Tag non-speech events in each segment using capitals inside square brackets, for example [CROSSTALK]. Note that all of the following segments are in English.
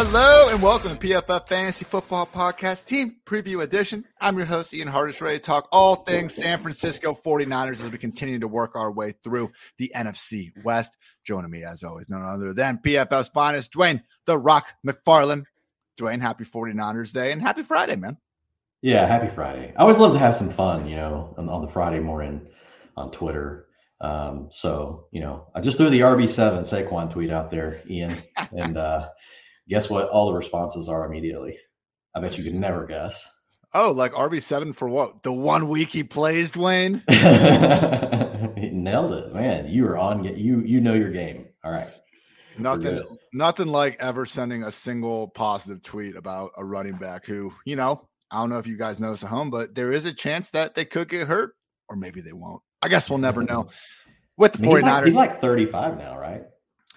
Hello and welcome to PFF Fantasy Football Podcast Team Preview Edition. I'm your host, Ian Hartitz, ready to talk all things San Francisco 49ers as we continue to work our way through the NFC West. Joining me, as always, none other than PFF's finest, Dwain The Rock McFarland. Dwain, happy 49ers Day and happy Friday, man. Yeah, happy Friday. I always love to have some fun, you know, on, on the Friday morning on Twitter. Um, so, you know, I just threw the RB7 Saquon tweet out there, Ian, [LAUGHS] and uh, guess what? All the responses are immediately. I bet you could never guess. Oh, like RB7 for what? The one week he plays, Dwain. [LAUGHS] nailed it, man. You are on you you know your game. All right. Nothing nothing like ever sending a single positive tweet about a running back who, you know, I don't know if you guys notice at home, but there is a chance that they could get hurt or maybe they won't. I guess we'll never know. [LAUGHS] With the 49ers. He's like, he's like 35 now, right?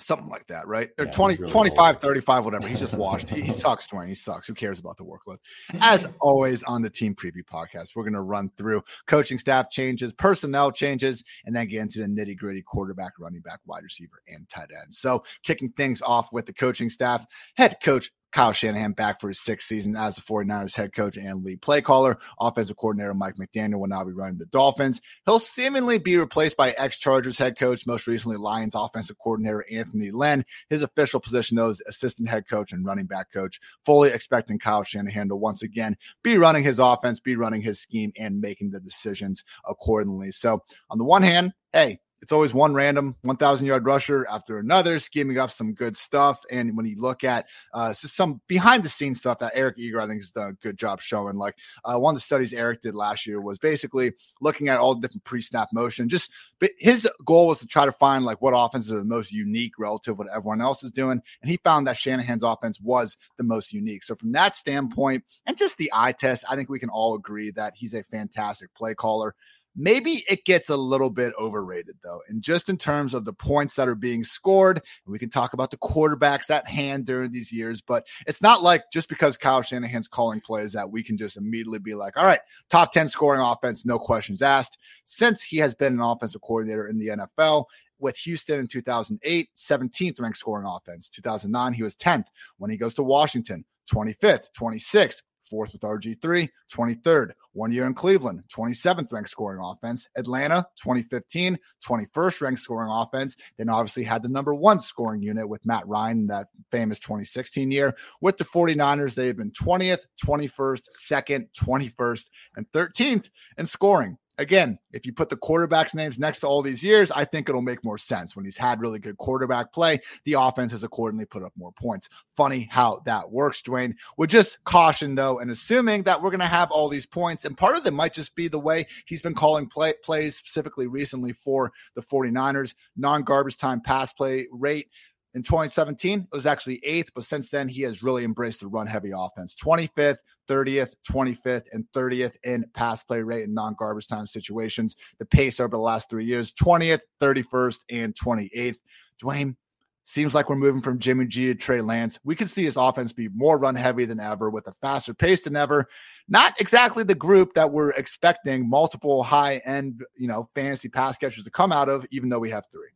Something like that, right? Or yeah, 20, really 25, old. 35, whatever. He's just washed. he, he, [LAUGHS] sucks, Dwain. He sucks. Who cares about the workload? As always on the team preview podcast, we're going to run through coaching staff changes, personnel changes, and then get into the nitty gritty quarterback, running back, wide receiver, and tight end. So, kicking things off with the coaching staff, head coach Kyle Shanahan back for his sixth season as the 49ers head coach and lead play caller. Offensive coordinator Mike McDaniel will now be running the Dolphins. He'll seemingly be replaced by ex Chargers head coach, most recently Lions offensive coordinator Anthony Lynn. His official position, though, is assistant head coach and running back coach. Fully expecting Kyle Shanahan to once again be running his offense, be running his scheme, and making the decisions accordingly. So, on the one hand, hey, it's always one random 1,000 yard rusher after another, scheming up some good stuff. And when you look at uh, some behind the scenes stuff that Eric Eager, I think, has done a good job showing. Like uh, one of the studies Eric did last year was basically looking at all the different pre snap motion. Just but his goal was to try to find like what offenses are the most unique relative to what everyone else is doing. And he found that Shanahan's offense was the most unique. So from that standpoint, and just the eye test, I think we can all agree that he's a fantastic play caller. Maybe it gets a little bit overrated, though. And just in terms of the points that are being scored, we can talk about the quarterbacks at hand during these years, but it's not like just because Kyle Shanahan's calling plays that we can just immediately be like, all right, top 10 scoring offense, no questions asked. Since he has been an offensive coordinator in the NFL, with Houston in 2008, 17th ranked scoring offense. 2009, he was 10th. When he goes to Washington, 25th, 26th, fourth with RG3, 23rd, one year in Cleveland, 27th ranked scoring offense. Atlanta, 2015, 21st ranked scoring offense. Then obviously had the number one scoring unit with Matt Ryan in that famous 2016 year. With the 49ers, they've been 20th, 21st, 2nd, 21st, and 13th in scoring again, if you put the quarterbacks' names next to all these years, I think it'll make more sense. When he's had really good quarterback play, the offense has accordingly put up more points. Funny how that works, Dwain. With just caution, though, and assuming that we're going to have all these points, and part of them might just be the way he's been calling play, plays specifically recently for the 49ers, non garbage time pass play rate in 2017, it was actually eighth, but since then, he has really embraced the run heavy offense. 25th, 30th, 25th, and 30th in pass play rate in non garbage time situations. The pace over the last three years 20th, 31st, and 28th. Dwain, seems like we're moving from Jimmy G to Trey Lance. We could see his offense be more run heavy than ever with a faster pace than ever. Not exactly the group that we're expecting multiple high end, you know, fantasy pass catchers to come out of, even though we have three.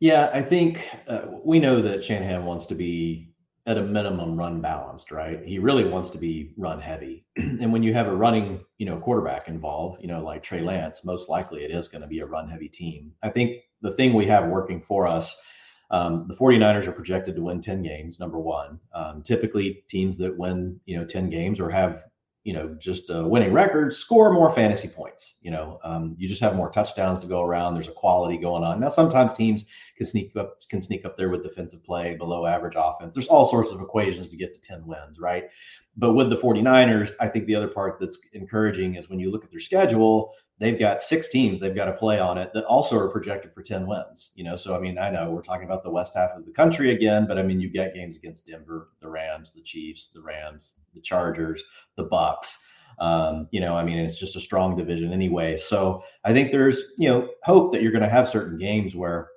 Yeah, I think uh, we know that Shanahan wants to be at a minimum run balanced, right? He really wants to be run heavy. [CLEARS THROAT] and when you have a running, you know, quarterback involved, you know, like Trey Lance, most likely it is going to be a run heavy team. I think the thing we have working for us, um, the 49ers are projected to win 10 games, number one. Um, typically teams that win, you know, 10 games or have you know, just a winning record, score more fantasy points. You know, um, you just have more touchdowns to go around. There's a quality going on. Now, sometimes teams can sneak up can sneak up there with defensive play, below average offense. There's all sorts of equations to get to 10 wins, right? But with the 49ers, I think the other part that's encouraging is when you look at their schedule, they've got six teams they've got to play on it that also are projected for 10 wins you know so i mean i know we're talking about the west half of the country again but i mean you get games against denver the rams the chiefs the rams the chargers the bucks um, you know i mean it's just a strong division anyway so i think there's you know hope that you're going to have certain games where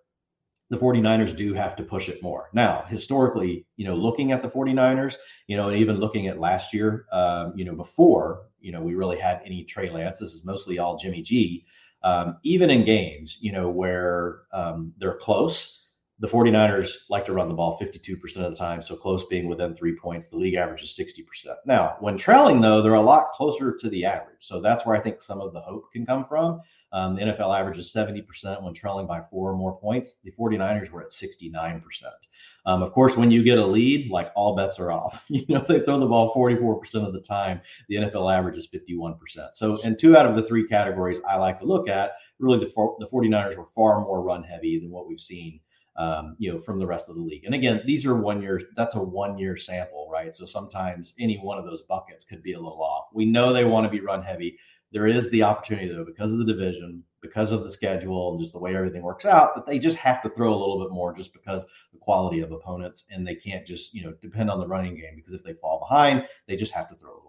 the 49ers do have to push it more. Now, historically, you know, looking at the 49ers, you know, and even looking at last year, um, you know, before, you know, we really had any Trey Lance, this is mostly all Jimmy G. Um, even in games, you know, where um, they're close, the 49ers like to run the ball 52% of the time, so close being within three points. The league average is 60%. Now, when trailing, though, they're a lot closer to the average. So that's where I think some of the hope can come from. Um, the NFL average is 70% when trailing by four or more points. The 49ers were at 69%. Um, of course, when you get a lead, like all bets are off. [LAUGHS] You know, they throw the ball 44% of the time. The NFL average is 51%. So, in two out of the three categories I like to look at, really the, the 49ers were far more run heavy than what we've seen um, you know, from the rest of the league. And again, these are one year, that's a one year sample, right? So sometimes any one of those buckets could be a little off. We know they want to be run heavy. There is the opportunity, though, because of the division, because of the schedule, and just the way everything works out, that they just have to throw a little bit more just because the quality of opponents, and they can't just, you know, depend on the running game because if they fall behind, they just have to throw a little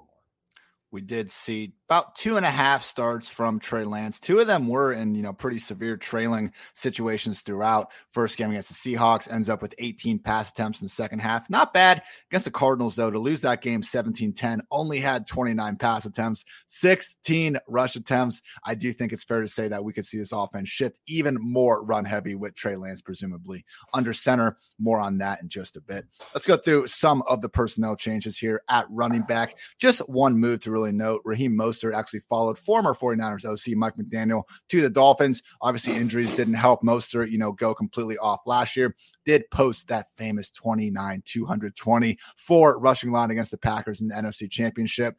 we did see about two and a half starts from Trey Lance. Two of them were in, you know, pretty severe trailing situations throughout. First game against the Seahawks ends up with 18 pass attempts in the second half. Not bad against the Cardinals, though, to lose that game 17 10, only had 29 pass attempts, 16 rush attempts. I do think it's fair to say that we could see this offense shift even more run heavy with Trey Lance, presumably under center. More on that in just a bit. Let's go through some of the personnel changes here at running back. Just one move to really note, Raheem Mostert actually followed former 49ers OC Mike McDaniel to the Dolphins. Obviously, injuries didn't help Mostert, you know, go completely off last year. Did post that famous 29 220 for rushing line against the Packers in the NFC Championship.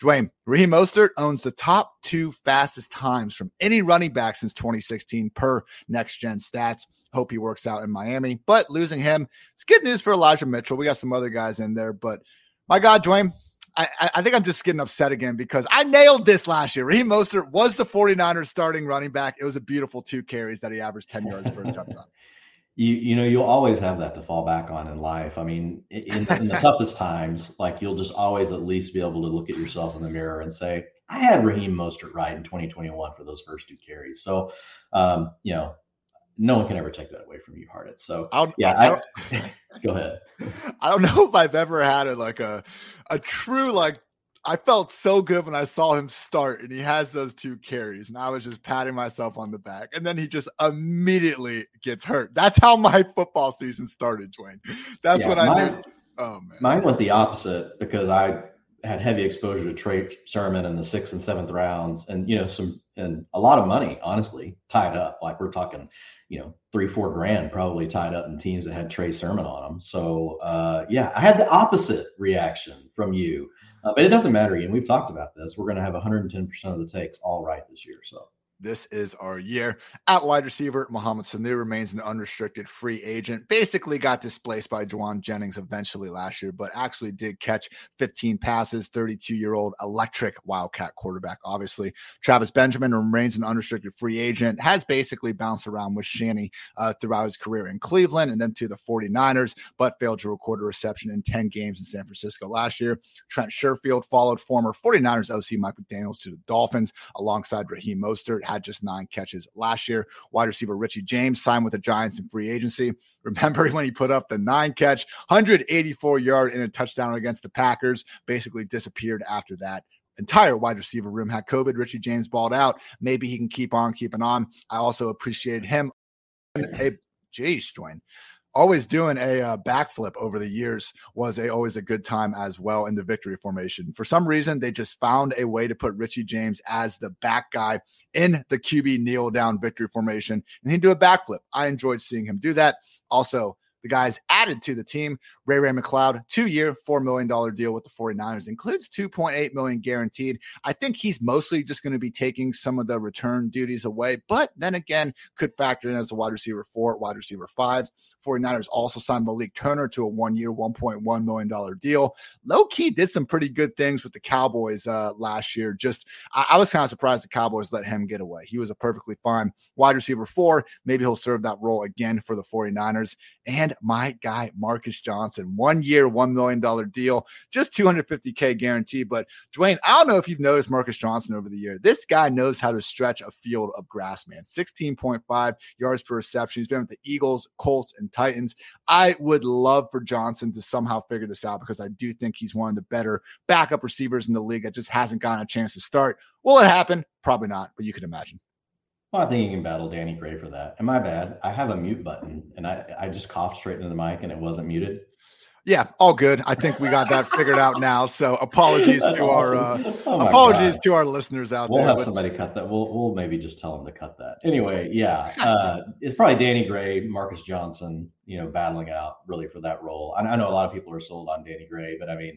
Dwain, Raheem Mostert owns the top two fastest times from any running back since 2016 per next gen stats. Hope he works out in Miami, but losing him, it's good news for Elijah Mitchell. We got some other guys in there, but my God, Dwain, I, I, think I'm just getting upset again because I nailed this last year. Raheem Mostert was the 49ers starting running back. It was a beautiful two carries that he averaged 10 yards per touchdown. [LAUGHS] You, you know, you'll always have that to fall back on in life. I mean, in, in the toughest times, like you'll just always at least be able to look at yourself in the mirror and say, I had Raheem Mostert right in 2021 for those first two carries. So, um, you know, no one can ever take that away from you, Hartitz. So I'll, yeah, I, I [LAUGHS] go ahead. [LAUGHS] I don't know if I've ever had a like a a true like I felt so good when I saw him start and he has those two carries and I was just patting myself on the back and then he just immediately gets hurt. That's how my football season started, Dwain. That's yeah, when I mine, knew. Oh man, mine went the opposite because I had heavy exposure to Trey Sermon in the sixth and seventh rounds and you know some and a lot of money honestly tied up. Like we're talking you know, three, four grand probably tied up in teams that had Trey Sermon on them. So, uh, yeah, I had the opposite reaction from you, uh, but it doesn't matter. And we've talked about this. We're going to have 110% of the takes all right this year. So, this is our year. At wide receiver, Mohamed Sanu remains an unrestricted free agent. Basically got displaced by Jauan Jennings eventually last year, but actually did catch 15 passes. 32 year old electric Wildcat quarterback, obviously. Travis Benjamin remains an unrestricted free agent, has basically bounced around with Shanny uh, throughout his career in Cleveland and then to the 49ers, but failed to record a reception in 10 games in San Francisco last year. Trent Sherfield followed former 49ers OC Mike McDaniels to the Dolphins alongside Raheem Mostert had just nine catches last year. Wide receiver Richie James signed with the Giants in free agency. [LAUGHS] Remember when he put up the nine catch, 184 yard in a touchdown against the Packers, basically disappeared after that entire wide receiver room had COVID. Richie James balled out. Maybe he can keep on keeping on. I also appreciated him. Hey, geez, Dwain always doing a uh, backflip over the years was a always a good time as well in the victory formation. For some reason, they just found a way to put Richie James as the back guy in the QB kneel down victory formation, and he'd do a backflip. I enjoyed seeing him do that. Also, the guys added to the team. Ray Ray McCloud, two year, $4 million deal with the 49ers, includes 2.8 million guaranteed. I think he's mostly just going to be taking some of the return duties away, but then again, could factor in as a wide receiver four, wide receiver five. 49ers also signed Malik Turner to a one year, $1.1 million deal. Low key did some pretty good things with the Cowboys uh, last year. Just, I, I was kind of surprised the Cowboys let him get away. He was a perfectly fine wide receiver four. Maybe he'll serve that role again for the 49ers. And my guy, Marcus Johnson, one year, $1 million deal, just 250K guarantee. But Dwain, I don't know if you've noticed Marcus Johnson over the year. This guy knows how to stretch a field of grass, man. 16.5 yards per reception. He's been with the Eagles, Colts, and Titans. I would love for Johnson to somehow figure this out because I do think he's one of the better backup receivers in the league that just hasn't gotten a chance to start. Will it happen? Probably not, but you can imagine. Well, I think you can battle Danny Gray for that. And my bad, I have a mute button, and I I just coughed straight into the mic, and it wasn't muted. Yeah, all good. I think we got that figured out now. So apologies to awesome. our uh, oh apologies God. to our listeners out we'll there. We'll have somebody cut that. We'll we'll maybe just tell them to cut that. Anyway, yeah, uh, it's probably Danny Gray, Marcus Johnson, you know, battling out really for that role. I, I know a lot of people are sold on Danny Gray, but I mean,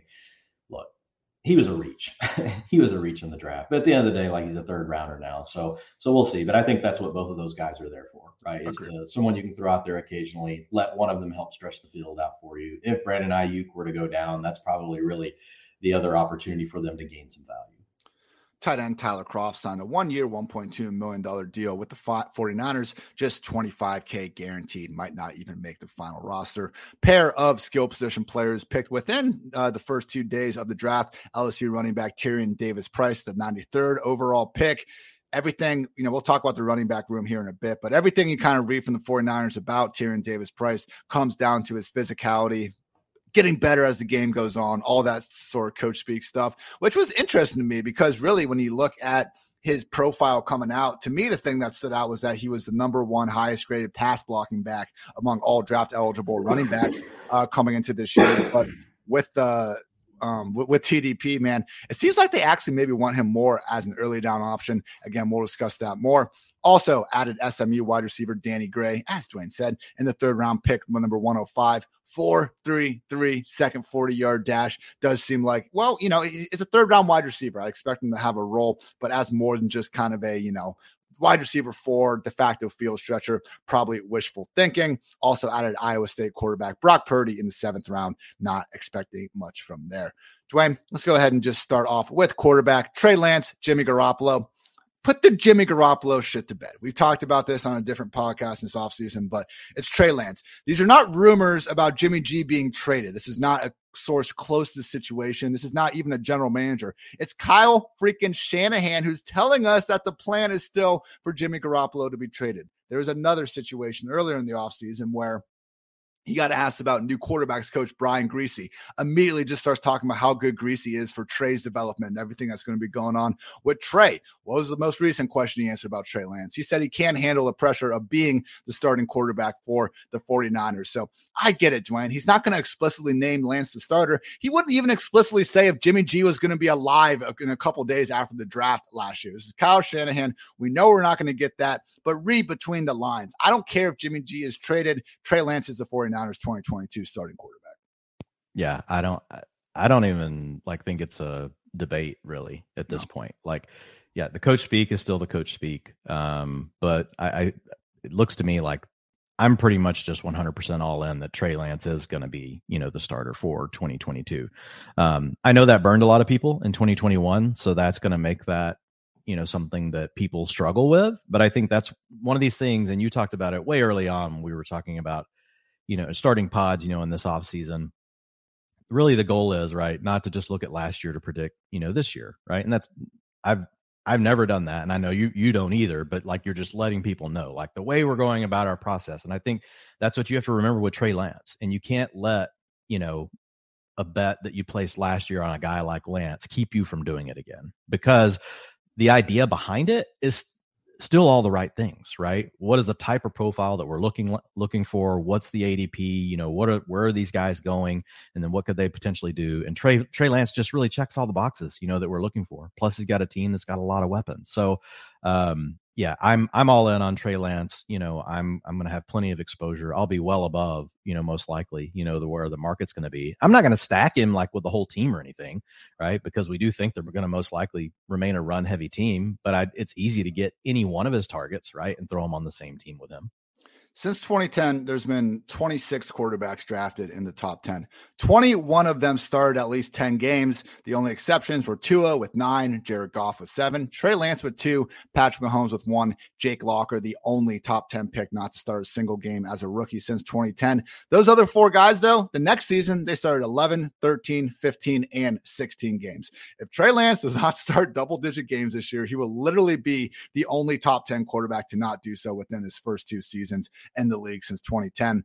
he was a reach. [LAUGHS] he was a reach in the draft. But at the end of the day, like he's a third rounder now. So so we'll see. But I think that's what both of those guys are there for, right? Is to, uh, someone you can throw out there occasionally, let one of them help stretch the field out for you. If Brandon Aiyuk were to go down, that's probably really the other opportunity for them to gain some value. Tight end Tyler Kroft signed a one year, $1.2 million deal with the 49ers, just 25K guaranteed. Might not even make the final roster. Pair of skill position players picked within uh, the first two days of the draft. LSU running back Tyrion Davis Price, the 93rd overall pick. Everything, you know, we'll talk about the running back room here in a bit, but everything you kind of read from the 49ers about Tyrion Davis Price comes down to his physicality, getting better as the game goes on, all that sort of coach speak stuff, which was interesting to me because really, when you look at his profile coming out, to me, the thing that stood out was that he was the number one highest graded pass blocking back among all draft eligible running backs uh, coming into this year. But with the um, with, with, TDP, man, it seems like they actually maybe want him more as an early down option. Again, we'll discuss that more. Also added SMU wide receiver Danny Gray, as Dwain said, in the third round pick, number 105 four, three, three, second 40 yard dash does seem like, well, you know, it's a third round wide receiver. I expect him to have a role, but as more than just kind of a, you know, wide receiver four, de facto field stretcher, probably wishful thinking. Also added Iowa State quarterback Brock Purdy in the seventh round, not expecting much from there. Dwain, let's go ahead and just start off with quarterback Trey Lance, Jimmy Garoppolo put the Jimmy Garoppolo shit to bed. We've talked about this on a different podcast this offseason, but it's Trey Lance. These are not rumors about Jimmy G being traded. This is not a source close to the situation. This is not even a general manager. It's Kyle freaking Shanahan who's telling us that the plan is still for Jimmy Garoppolo to be traded. There was another situation earlier in the offseason where he got asked about new quarterbacks coach Brian Griese. Immediately just starts talking about how good Griese is for Trey's development and everything that's going to be going on with Trey. What was the most recent question he answered about Trey Lance? He said he can't handle the pressure of being the starting quarterback for the 49ers. So I get it, Dwain. He's not going to explicitly name Lance the starter. He wouldn't even explicitly say if Jimmy G was going to be alive in a couple days after the draft last year. This is Kyle Shanahan. We know we're not going to get that, but read between the lines. I don't care if Jimmy G is traded. Trey Lance is the 49ers 49ers 2022 starting quarterback. Yeah, I don't I don't even like think it's a debate really at this no. point. Like, yeah, the coach speak is still the coach speak. Um, but I, I it looks to me like I'm pretty much just 100% all in that Trey Lance is going to be, you know, the starter for 2022. Um, I know that burned a lot of people in 2021, so that's going to make that, you know, something that people struggle with. But I think that's one of these things, and you talked about it way early on. We were talking about you know, starting pods, you know, in this off season. Really the goal is, right, not to just look at last year to predict, you know, this year, right? And that's I've I've never done that and I know you you don't either, but like you're just letting people know like the way we're going about our process. And I think that's what you have to remember with Trey Lance. And you can't let, you know, a bet that you placed last year on a guy like Lance keep you from doing it again because the idea behind it is still all the right things, right? What is the type of profile that we're looking looking for? What's the ADP? You know, what are where are these guys going? And then what could they potentially do? And Trey Trey Lance just really checks all the boxes, you know, that we're looking for. Plus, he's got a team that's got a lot of weapons. So, um, yeah, I'm I'm all in on Trey Lance. You know, I'm I'm going to have plenty of exposure. I'll be well above, you know, most likely, you know, the where the market's going to be. I'm not going to stack him like with the whole team or anything, right? Because we do think that we're going to most likely remain a run heavy team, but I, it's easy to get any one of his targets, right, and throw him on the same team with him. Since 2010, there's been 26 quarterbacks drafted in the top 10. 21 of them started at least 10 games. The only exceptions were Tua with nine, Jared Goff with seven, Trey Lance with two, Patrick Mahomes with one, Jake Locker, the only top 10 pick not to start a single game as a rookie since 2010. Those other four guys, though, the next season, they started 11, 13, 15, and 16 games. If Trey Lance does [LAUGHS] not start double digit games this year, he will literally be the only top 10 quarterback to not do so within his first two seasons in the league since 2010.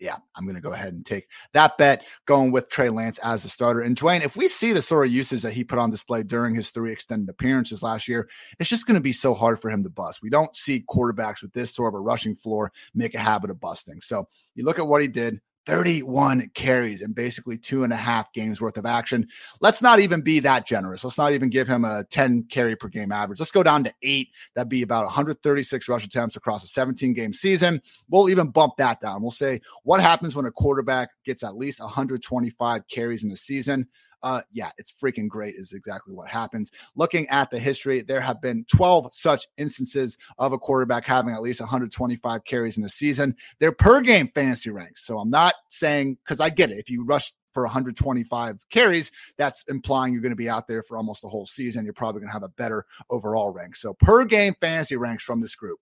yeah, I'm going to go ahead and take that bet going with Trey Lance as the starter. And Dwain, if we see the sort of uses that he put on display during his three extended appearances last year, it's just going to be so hard for him to bust. We don't see quarterbacks with this sort of a rushing floor make a habit of busting. So you look at what he did 31 carries and basically two and a half games worth of action. Let's not even be that generous. Let's not even give him a 10 carry per game average. Let's go down to eight. That'd be about 136 rush attempts across a 17 game season. We'll even bump that down. We'll say what happens when a quarterback gets at least 125 carries in a season. Uh, yeah, it's freaking great, is exactly what happens. Looking at the history, there have been 12 such instances of a quarterback having at least 125 carries in a season. They're per game fantasy ranks. So I'm not saying, because I get it, if you rush for 125 carries, that's implying you're going to be out there for almost the whole season. You're probably going to have a better overall rank. So per game fantasy ranks from this group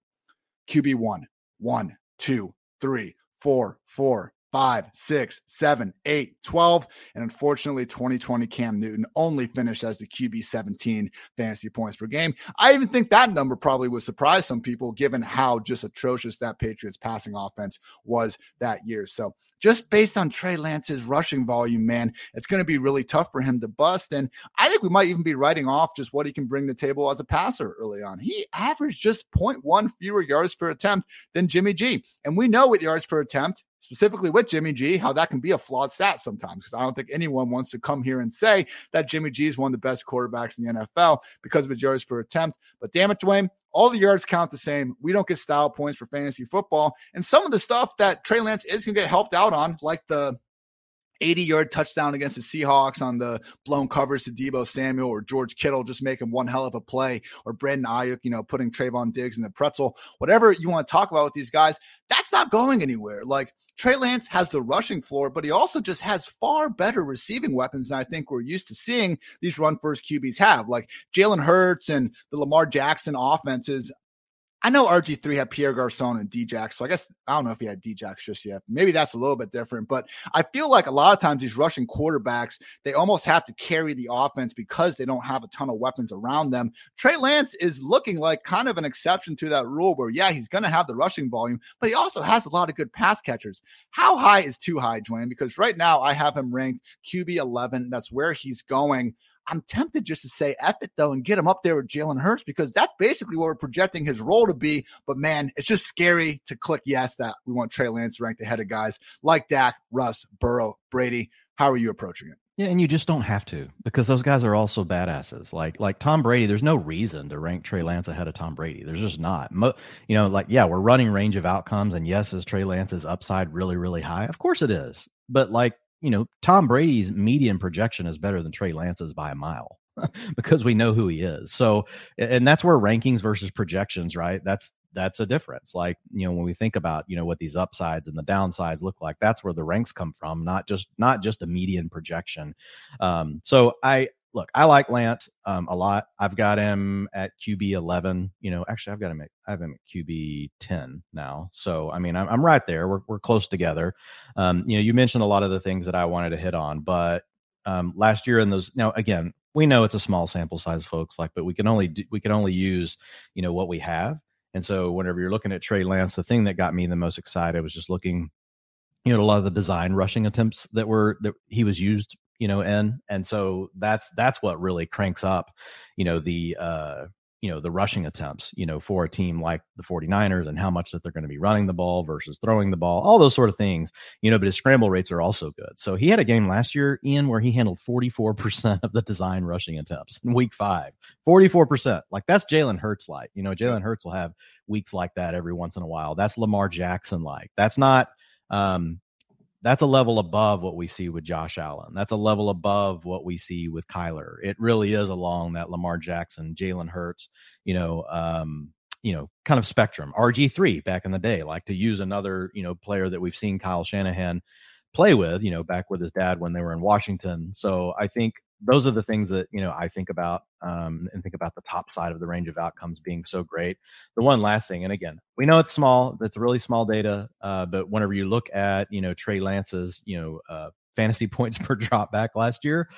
QB one, one, two, three, four, four, five, six, seven, eight, 12. And unfortunately, 2020 Cam Newton only finished as the QB 17 fantasy points per game. I even think that number probably would surprise some people given how just atrocious that Patriots passing offense was that year. So just based on Trey Lance's rushing volume, man, it's going to be really tough for him to bust. And I think we might even be writing off just what he can bring to the table as a passer early on. He averaged just 0.1 fewer yards per attempt than Jimmy G. And we know with yards per attempt, specifically with Jimmy G, how that can be a flawed stat sometimes. Because I don't think anyone wants to come here and say that Jimmy G is one of the best quarterbacks in the NFL because of his yards per attempt. But damn it, Dwain, all the yards count the same. We don't get style points for fantasy football. And some of the stuff that Trey Lance is going to get helped out on, like the 80 yard touchdown against the Seahawks on the blown covers to Deebo Samuel or George Kittle just making one hell of a play or Brandon Aiyuk, you know, putting Trevon Diggs in the pretzel, whatever you want to talk about with these guys, that's not going anywhere. Like Trey Lance has the rushing floor, but he also just has far better receiving weapons than I think we're used to seeing these run first QBs have. Like Jalen Hurts and the Lamar Jackson offenses I know RG3 had Pierre Garcon and Djax. So I guess I don't know if he had Djax just yet. Maybe that's a little bit different. But I feel like a lot of times these Russian quarterbacks, they almost have to carry the offense because they don't have a ton of weapons around them. Trey Lance is looking like kind of an exception to that rule where, yeah, he's going to have the rushing volume, but he also has a lot of good pass catchers. How high is too high, Dwain? Because right now I have him ranked QB 11. That's where he's going. I'm tempted just to say F it though and get him up there with Jalen Hurts because that's basically what we're projecting his role to be. But man, it's just scary to click yes that we want Trey Lance ranked ahead of guys like Dak, Russ, Burrow, Brady. How are you approaching it? Yeah, and you just don't have to because those guys are also badasses. Like like Tom Brady, there's no reason to rank Trey Lance ahead of Tom Brady. There's just not. Mo, you know, like yeah, we're running range of outcomes, and yes, is Trey Lance's upside really really high? Of course it is. But like you know, Tom Brady's median projection is better than Trey Lance's by a mile [LAUGHS] because we know who he is. So, and that's where rankings versus projections, right? That's that's a difference. Like, you know, when we think about, you know, what these upsides and the downsides look like, that's where the ranks come from, not just not just a median projection. Um, so I look, I like Lance um, a lot. I've got him at QB eleven. You know, actually, I've got him at I have him at QB ten now. So I mean, I'm, I'm right there. We're we're close together. Um, you know, you mentioned a lot of the things that I wanted to hit on, but um, last year in those now again, we know it's a small sample size, folks. Like, but we can only do, we can only use you know what we have. And so, whenever you're looking at Trey Lance, the thing that got me the most excited was just looking you know a lot of the design rushing attempts that were that he was used you know in and so that's that's what really cranks up you know the uh you know the rushing attempts you know for a team like the 49ers and how much that they're going to be running the ball versus throwing the ball all those sort of things you know but his scramble rates are also good. So he had a game last year ian where he handled 44% of the design rushing attempts in week five 44% like that's jalen hurts like you know jalen hurts will have weeks like that every once in a while. That's lamar jackson like. That's not um that's a level above what we see with Josh Allen. That's a level above what we see with Kyler. It really is along that Lamar Jackson, Jalen Hurts, you know, um, you know, kind of spectrum. RG3 back in the day, like to use another, you know, player that we've seen Kyle Shanahan play with, you know, back with his dad when they were in Washington. So I think those are the things that you know I think about um, and think about the top side of the range of outcomes being so great. The one last thing, and again, we know it's small; it's really small data. Uh, but whenever you look at you know Trey Lance's you know uh, fantasy [LAUGHS] points per drop back last year,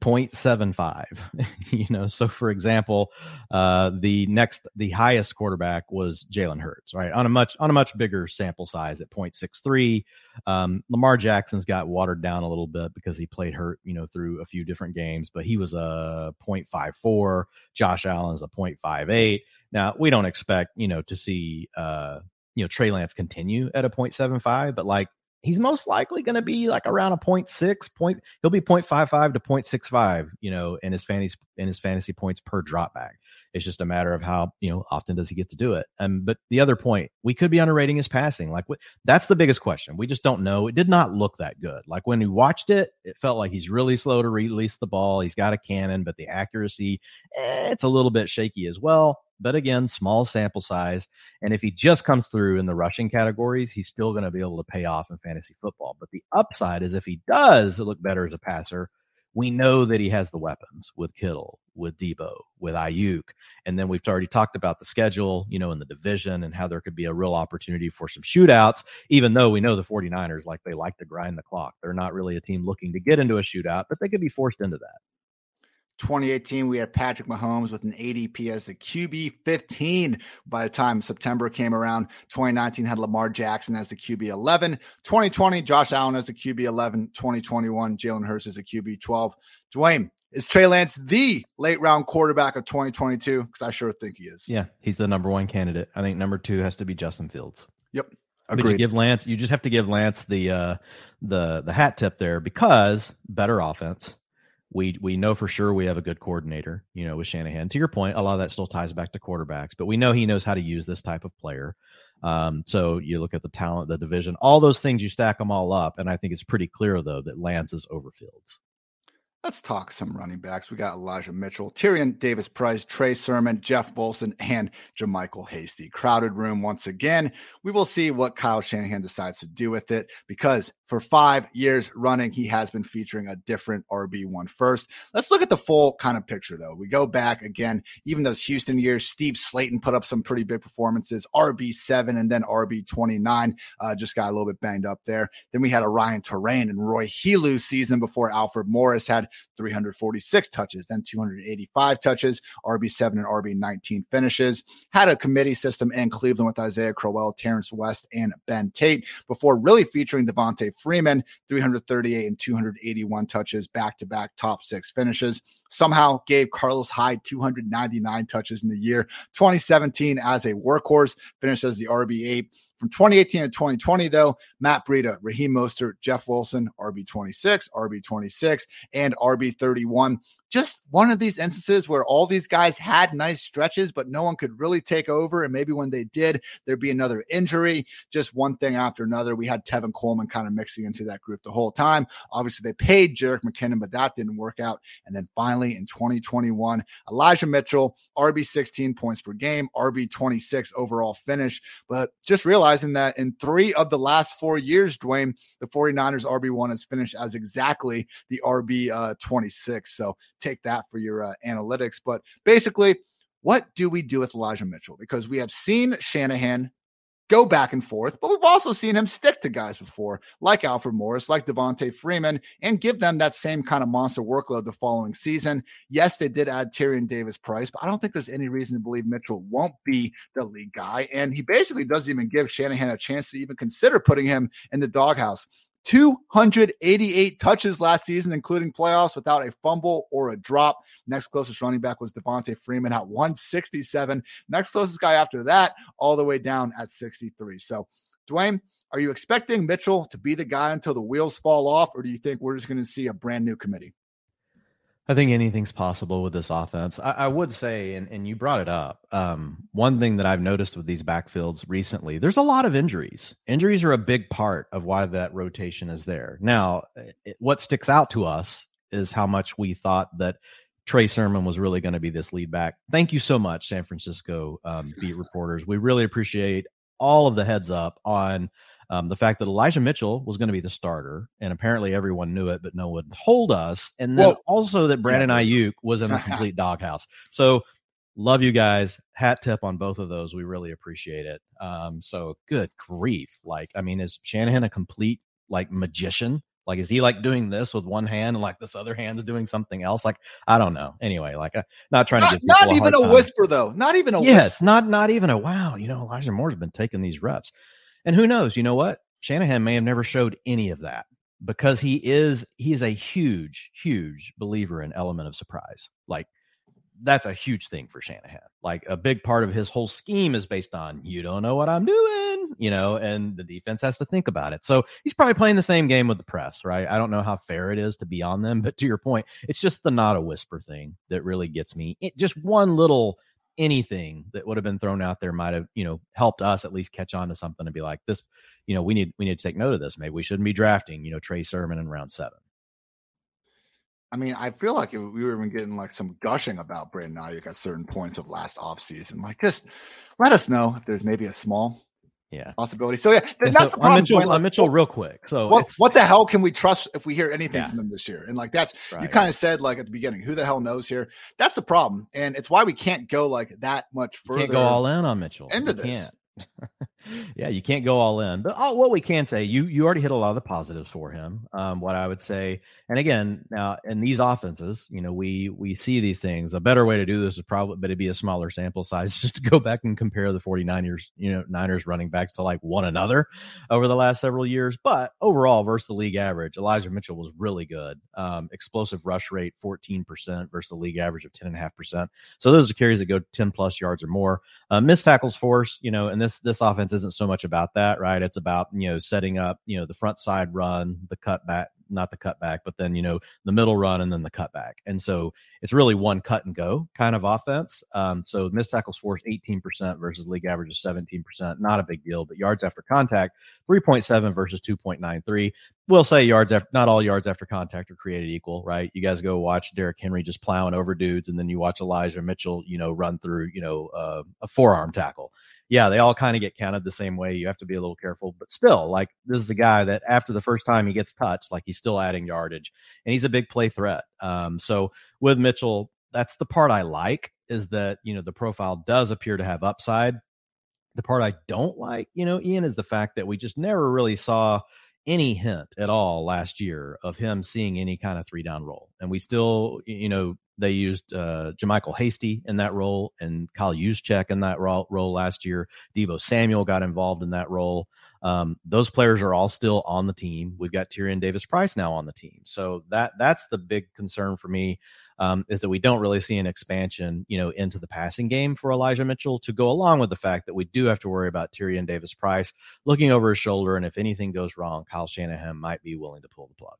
0.75 [LAUGHS] you know so for example uh the next the highest quarterback was jalen hurts right? On a much on a much bigger sample size at 0.63 um lamar jackson's got watered down a little bit because he played hurt you know through a few different games but he was a 0.54 josh allen's a 0.58 now we don't expect you know to see uh you know Trey Lance continue at a 0.75, but like he's most likely going to be like around a 0.6 point he'll be 0.55 to 0.65 you know in his fantasy in his fantasy points per drop back it's just a matter of how you know often does he get to do it. Um but the other point we could be underrating his passing. Like that's the biggest question. We just don't know. It did not look that good. Like when we watched it it felt like he's really slow to release the ball. He's got a cannon but the accuracy eh, it's a little bit shaky as well. But again, small sample size. And if he just comes through in the rushing categories, he's still going to be able to pay off in fantasy football. But the upside is if he does look better as a passer, we know that he has the weapons with Kittle, with Deebo, with Aiyuk. And then we've already talked about the schedule, you know, in the division and how there could be a real opportunity for some shootouts, even though we know the 49ers, like they like to grind the clock. They're not really a team looking to get into a shootout, but they could be forced into that. 2018, we had Patrick Mahomes with an ADP as the QB 15 by the time September came around. 2019 had Lamar Jackson as the QB 11. 2020, Josh Allen as the QB 11. 2021, Jalen Hurts as the QB 12. Dwain, is Trey Lance the late round quarterback of 2022? Because I sure think he is. Yeah, he's the number one candidate. I think number two has to be Justin Fields. Yep. Agreed. But you give Lance, you just have to give Lance the uh the the hat tip there because better offense we we know for sure we have a good coordinator, you know, with Shanahan. To your point, a lot of that still ties back to quarterbacks, but we know he knows how to use this type of player. Um, so you look at the talent, the division, all those things, you stack them all up, and I think it's pretty clear though that Lance is over Fields. Let's talk some running backs. We got Elijah Mitchell, Tyrion Davis Price, Trey Sermon, Jeff Wilson, and JaMycal Hasty. Crowded room once again. We will see what Kyle Shanahan decides to do with it because for five years running, he has been featuring a different RB1 first. Let's look at the full kind of picture, though. We go back again, even those Houston years, Steve Slaton put up some pretty big performances, RB7 and then RB29, uh, just got a little bit banged up there. Then we had a Ryan Torain and Roy Helu season before Alfred Morris had 346 touches, then 285 touches, RB7 and RB19 finishes. Had a committee system in Cleveland with Isaiah Crowell, Terrance West, and Ben Tate before really featuring Devonta Freeman, 338 and 281 touches, back to back top six finishes. Somehow gave Carlos Hyde 299 touches in the year 2017 as a workhorse, finished as the RB8. From 2018 to 2020, though, Matt Breida, Raheem Mostert, Jeff Wilson, RB26, RB26, and RB31 just one of these instances where all these guys had nice stretches, but no one could really take over. And maybe when they did, there'd be another injury, just one thing after another. We had Tevin Coleman kind of mixing into that group the whole time. Obviously, they paid Jerick McKinnon, but that didn't work out. And then finally in 2021, Elijah Mitchell, RB 16 points per game, RB 26 overall finish. But just realizing that in three of the last four years, Dwain, the 49ers RB1 has finished as exactly the RB uh, 26. So take that for your uh, analytics. But basically, what do we do with Elijah Mitchell? Because we have seen Shanahan go back and forth, but we've also seen him stick to guys before, like Alfred Morris, like Devonta Freeman, and give them that same kind of monster workload the following season. Yes, they did add Tyrion Davis Price, but I don't think there's any reason to believe Mitchell won't be the lead guy. And he basically doesn't even give Shanahan a chance to even consider putting him in the doghouse. 288 touches last season, including playoffs, without a fumble or a drop. Next closest running back was Devonta Freeman at 167. Next closest guy after that, all the way down at 63. So, Dwain, are you expecting Mitchell to be the guy until the wheels fall off, or do you think we're just going to see a brand new committee? I think anything's possible with this offense. I, I would say, and, and you brought it up. Um, one thing that I've noticed with these backfields recently, there's a lot of injuries. Injuries are a big part of why that rotation is there. Now, it, what sticks out to us is how much we thought that Trey Sermon was really going to be this lead back. Thank you so much, San Francisco um, beat reporters. We really appreciate all of the heads up on um, the fact that Elijah Mitchell was going to be the starter, and apparently everyone knew it, but no one told us. And then also that Brandon yeah. Was in a [LAUGHS] complete doghouse. So love you guys. Hat tip on both of those. We really appreciate it. Um, so good grief. Like, I mean, is Shanahan a complete like magician? Like, is he like doing this with one hand and like this other hand is doing something else? Like, I don't know. Anyway, like, uh, not trying not, to get not even a, a whisper though. Not even a yes, whisper. not not even a wow. You know, Elijah Moore's been taking these reps, and who knows? You know what? Shanahan may have never showed any of that because he is he is a huge huge believer in element of surprise. Like that's a huge thing for Shanahan. Like a big part of his whole scheme is based on you don't know what I'm doing, you know, and the defense has to think about it. So he's probably playing the same game with the press, right? I don't know how fair it is to be on them, but to your point, it's just the not a whisper thing that really gets me. It, just one little anything that would have been thrown out there might have, you know, helped us at least catch on to something and be like this, you know, we need we need to take note of this. Maybe we shouldn't be drafting, you know, Trey Sermon in round seven. I mean, I feel like we were even getting like some gushing about Brandon Aiyuk at certain points of last offseason. Like, just let us know if there's maybe a small yeah possibility. So yeah, that's so, the problem. Mitchell, like, Mitchell, real quick. So what, what the hell can we trust if we hear anything yeah. from them this year? And like that's right. you kind of said like at the beginning, who the hell knows here? That's the problem, and it's why we can't go like that much further. Go all in on Mitchell into you this. [LAUGHS] Yeah, you can't go all in. But oh, what we can say, you you already hit a lot of the positives for him. Um, what I would say, and again, now in these offenses, you know, we we see these things. A better way to do this is probably, but it'd be a smaller sample size, [LAUGHS] just to go back and compare the 49ers, you know, Niners running backs to like one another over the last several years. But overall, versus the league average, Elijah Mitchell was really good. Um, explosive rush rate, 14% versus the league average of 10.5%. So those are carries that go 10 plus yards or more. Uh, missed tackles force, you know, and this this offense isn't so much about that, right? It's about you know setting up you know the front side run, the cutback, not the cutback, but then you know the middle run and then the cutback, and so it's really one cut and go kind of offense. Um, so missed tackles force 18% versus league average of 17%, not a big deal, but yards after contact 3.7 versus 2.93. We'll say yards after not all yards after contact are created equal, right? You guys go watch Derrick Henry just plowing over dudes, and then you watch Elijah Mitchell, you know, run through, you know, uh, a forearm tackle yeah, they all kind of get counted the same way. You have to be a little careful, but still, like this is a guy that after the first time he gets touched, like he's still adding yardage, and he's a big play threat. Um, so with Mitchell, that's the part I like is that you know the profile does appear to have upside. The part I don't like, you know, Ian, is the fact that we just never really saw any hint at all last year of him seeing any kind of three down role. And we still, you know, they used uh, JaMycal Hasty in that role and Kyle Juszczyk in that role, role last year. Deebo Samuel got involved in that role. Um, those players are all still on the team. We've got Tyrion Davis Price now on the team. So that that's the big concern for me um, is that we don't really see an expansion, you know, into the passing game for Elijah Mitchell to go along with the fact that we do have to worry about Tyrion Davis Price looking over his shoulder. And if anything goes wrong, Kyle Shanahan might be willing to pull the plug.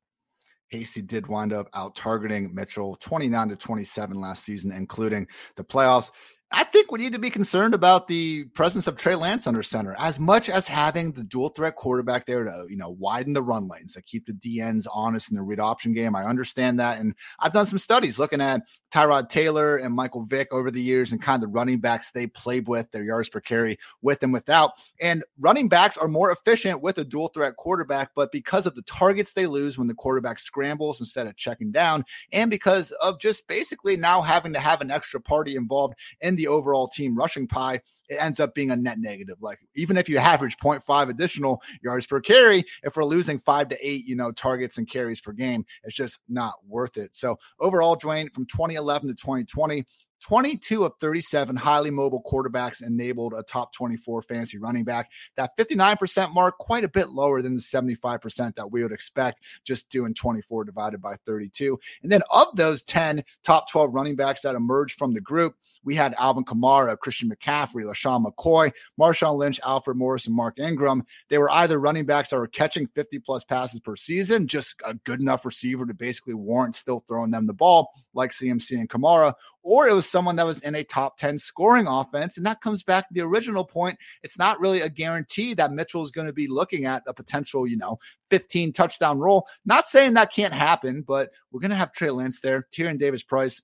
Hasty did wind up out targeting Mitchell 29 to 27 last season, including the playoffs. I think we need to be concerned about the presence of Trey Lance under center as much as having the dual threat quarterback there to, you know, widen the run lanes, to keep the DNs honest in the read option game. I understand that. And I've done some studies looking at Tyrod Taylor and Michael Vick over the years and kind of the running backs they played with, their yards per carry with and without. And running backs are more efficient with a dual threat quarterback, but because of the targets they lose when the quarterback scrambles instead of checking down, and because of just basically now having to have an extra party involved in the overall team rushing pie, it ends up being a net negative. Like even if you average 0.5 additional yards per carry, if we're losing five to eight, you know, targets and carries per game, it's just not worth it. So overall, Dwain, from 2011 to 2020, 22 of 37 highly mobile quarterbacks enabled a top 24 fantasy running back. That 59% mark, quite a bit lower than the 75% that we would expect just doing 24 divided by 32. And then of those 10 top 12 running backs that emerged from the group, we had Alvin Kamara, Christian McCaffrey, LeSean McCoy, Marshawn Lynch, Alfred Morris, and Mark Ingram. They were either running backs that were catching 50 plus passes per season, just a good enough receiver to basically warrant still throwing them the ball, like CMC and Kamara, or it was someone that was in a top 10 scoring offense. And that comes back to the original point. It's not really a guarantee that Mitchell is going to be looking at a potential, you know, 15 touchdown role. Not saying that can't happen, but we're going to have Trey Lance there, Tyrion Davis Price,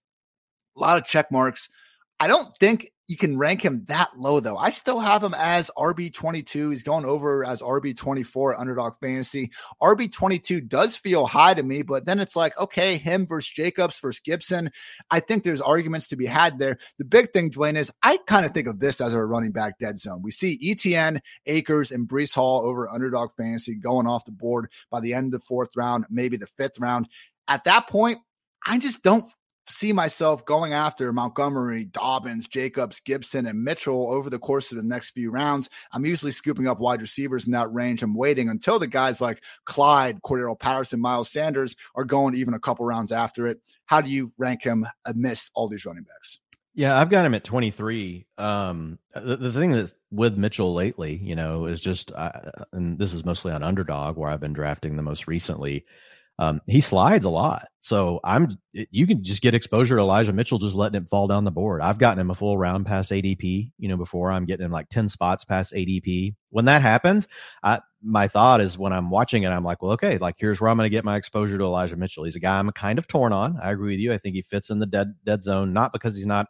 a lot of check marks. I don't think you can rank him that low though. I still have him as RB22. He's going over as RB24 underdog fantasy. RB22 does feel high to me, but then it's like, okay, him versus Jacobs versus Gibson. I think there's arguments to be had there. The big thing, Dwain, is I kind of think of this as a running back dead zone. We see ETN, Akers, and Breece Hall over underdog fantasy going off the board by the end of the fourth round, maybe the fifth round. At that point, I just don't see myself going after Montgomery, Dobbins, Jacobs, Gibson, and Mitchell over the course of the next few rounds. I'm usually scooping up wide receivers in that range. I'm waiting until the guys like Clyde, Cordarrelle Patterson, Miles Sanders are going even a couple rounds after it. How do you rank him amidst all these running backs? Yeah, I've got him at 23. Um, the, the thing that's with Mitchell lately, you know, is just, and this is mostly on underdog where I've been drafting the most recently um, he slides a lot. So I'm you can just get exposure to Elijah Mitchell just letting it fall down the board. I've gotten him a full round past ADP, you know, before I'm getting him like 10 spots past ADP. When that happens, I my thought is when I'm watching it, I'm like, well, okay, like here's where I'm going to get my exposure to Elijah Mitchell. He's a guy I'm kind of torn on. I agree with you. I think he fits in the dead dead zone, not because he's not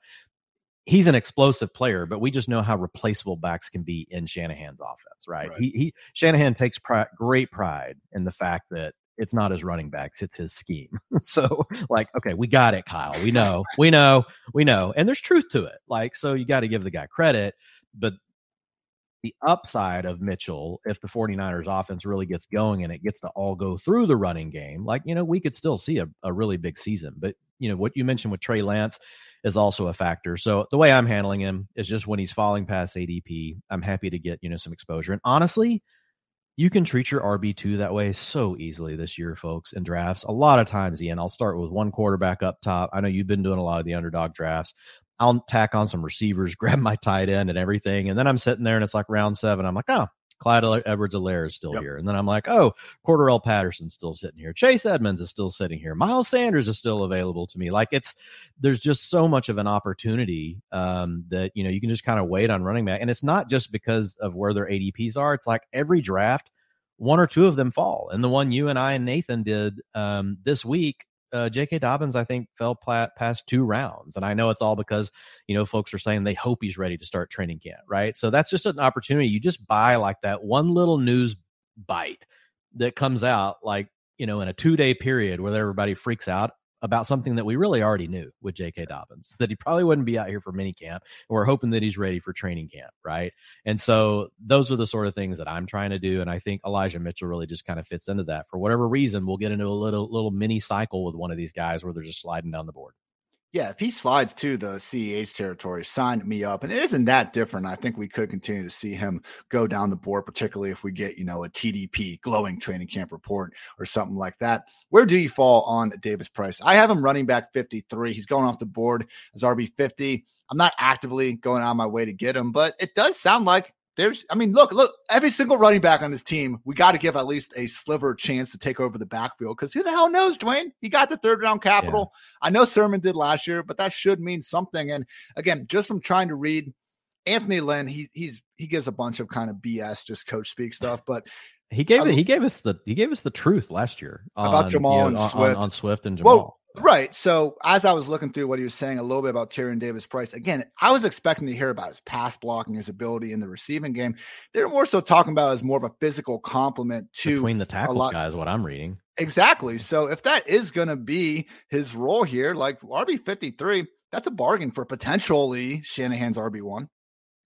he's an explosive player, but we just know how replaceable backs can be in Shanahan's offense, right? right. He, he Shanahan takes great pride in the fact that it's not his running backs, it's his scheme. [LAUGHS] so, like, okay, we got it, Kyle. We know, we know, we know. And there's truth to it. Like, so you got to give the guy credit. But the upside of Mitchell, if the 49ers offense really gets going and it gets to all go through the running game, like, you know, we could still see a, a really big season. But, you know, what you mentioned with Trey Lance is also a factor. So the way I'm handling him is just when he's falling past ADP, I'm happy to get, you know, some exposure. And honestly, you can treat your RB2 that way so easily this year, folks, in drafts. A lot of times, Ian, I'll start with one quarterback up top. I know you've been doing a lot of the underdog drafts. I'll tack on some receivers, [LAUGHS] grab my tight end and everything. And then I'm sitting there and it's like round seven. I'm like, oh, Clyde Edwards Helaire is still yep. here. And then I'm like, oh, Cordarrelle Patterson's still sitting here. Chase Edmonds is still sitting here. Miles Sanders is still available to me. Like it's, there's just so much of an opportunity um, that, you know, you can just kind of wait on running back. And it's not just because of where their ADPs are. It's like every draft, one or two of them fall. And the one you and I and Nathan did um, this week, uh, J.K. Dobbins, I think, fell past two rounds. And I know it's all because, you know, folks are saying they hope he's ready to start training camp, right? So that's just an opportunity. You just buy like that one little news bite that comes out like, you know, in a two day period where everybody freaks out about something that we really already knew with J.K. Dobbins that he probably wouldn't be out here for mini camp. And we're hoping that he's ready for training camp, right? And so those are the sort of things that I'm trying to do, and I think Elijah Mitchell really just kind of fits into that. For whatever reason, we'll get into a little little mini cycle with one of these guys where they're just sliding down the board. Yeah, if he slides to the CEH territory, sign me up. And it isn't that different. I think we could continue to see him go down the board, particularly if we get, you know, a TDP glowing training camp report or something like that. Where do you fall on Davis Price? I have him running back 53. He's going off the board as RB 50. I'm not actively going out my way to get him, but it does sound like there's, I mean, look, look, every single running back on this team, we got to give at least a sliver chance to take over the backfield because who the hell knows, Dwain? He got the third round capital. Yeah. I know Sermon did last year, but that should mean something. And again, just from trying to read Anthony Lynn, he he's he gives a bunch of kind of BS, just coach speak [LAUGHS] stuff, but he gave it. He gave us the he gave us the truth last year on, about Jamaal you know, and on, Swift on, on, Swift and Jamaal. Well, Right. So as I was looking through what he was saying a little bit about Tyrion Davis Price, again, I was expecting to hear about his pass blocking, his ability in the receiving game. They're more so talking about as more of a physical complement to between the tackles guys, what I'm reading. Exactly. So if that is going to be his role here, like RB 53, that's a bargain for potentially Shanahan's RB1.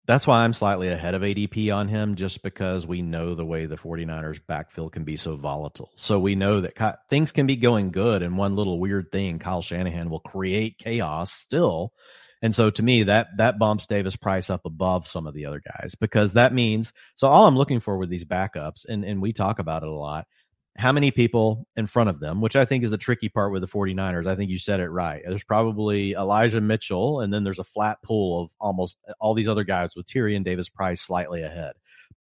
That's why I'm slightly ahead of ADP on him, just because we know the way the 49ers backfield can be so volatile. So we know that things can be going good, and one little weird thing, Kyle Shanahan will create chaos still. And so to me, that that bumps Davis Price up above some of the other guys because that means so all I'm looking for with these backups, and, and we talk about it a lot, how many people in front of them, which I think is the tricky part with the 49ers. I think you said it right. There's probably Elijah Mitchell, and then there's a flat pool of almost all these other guys with Tyrion Davis Price slightly ahead.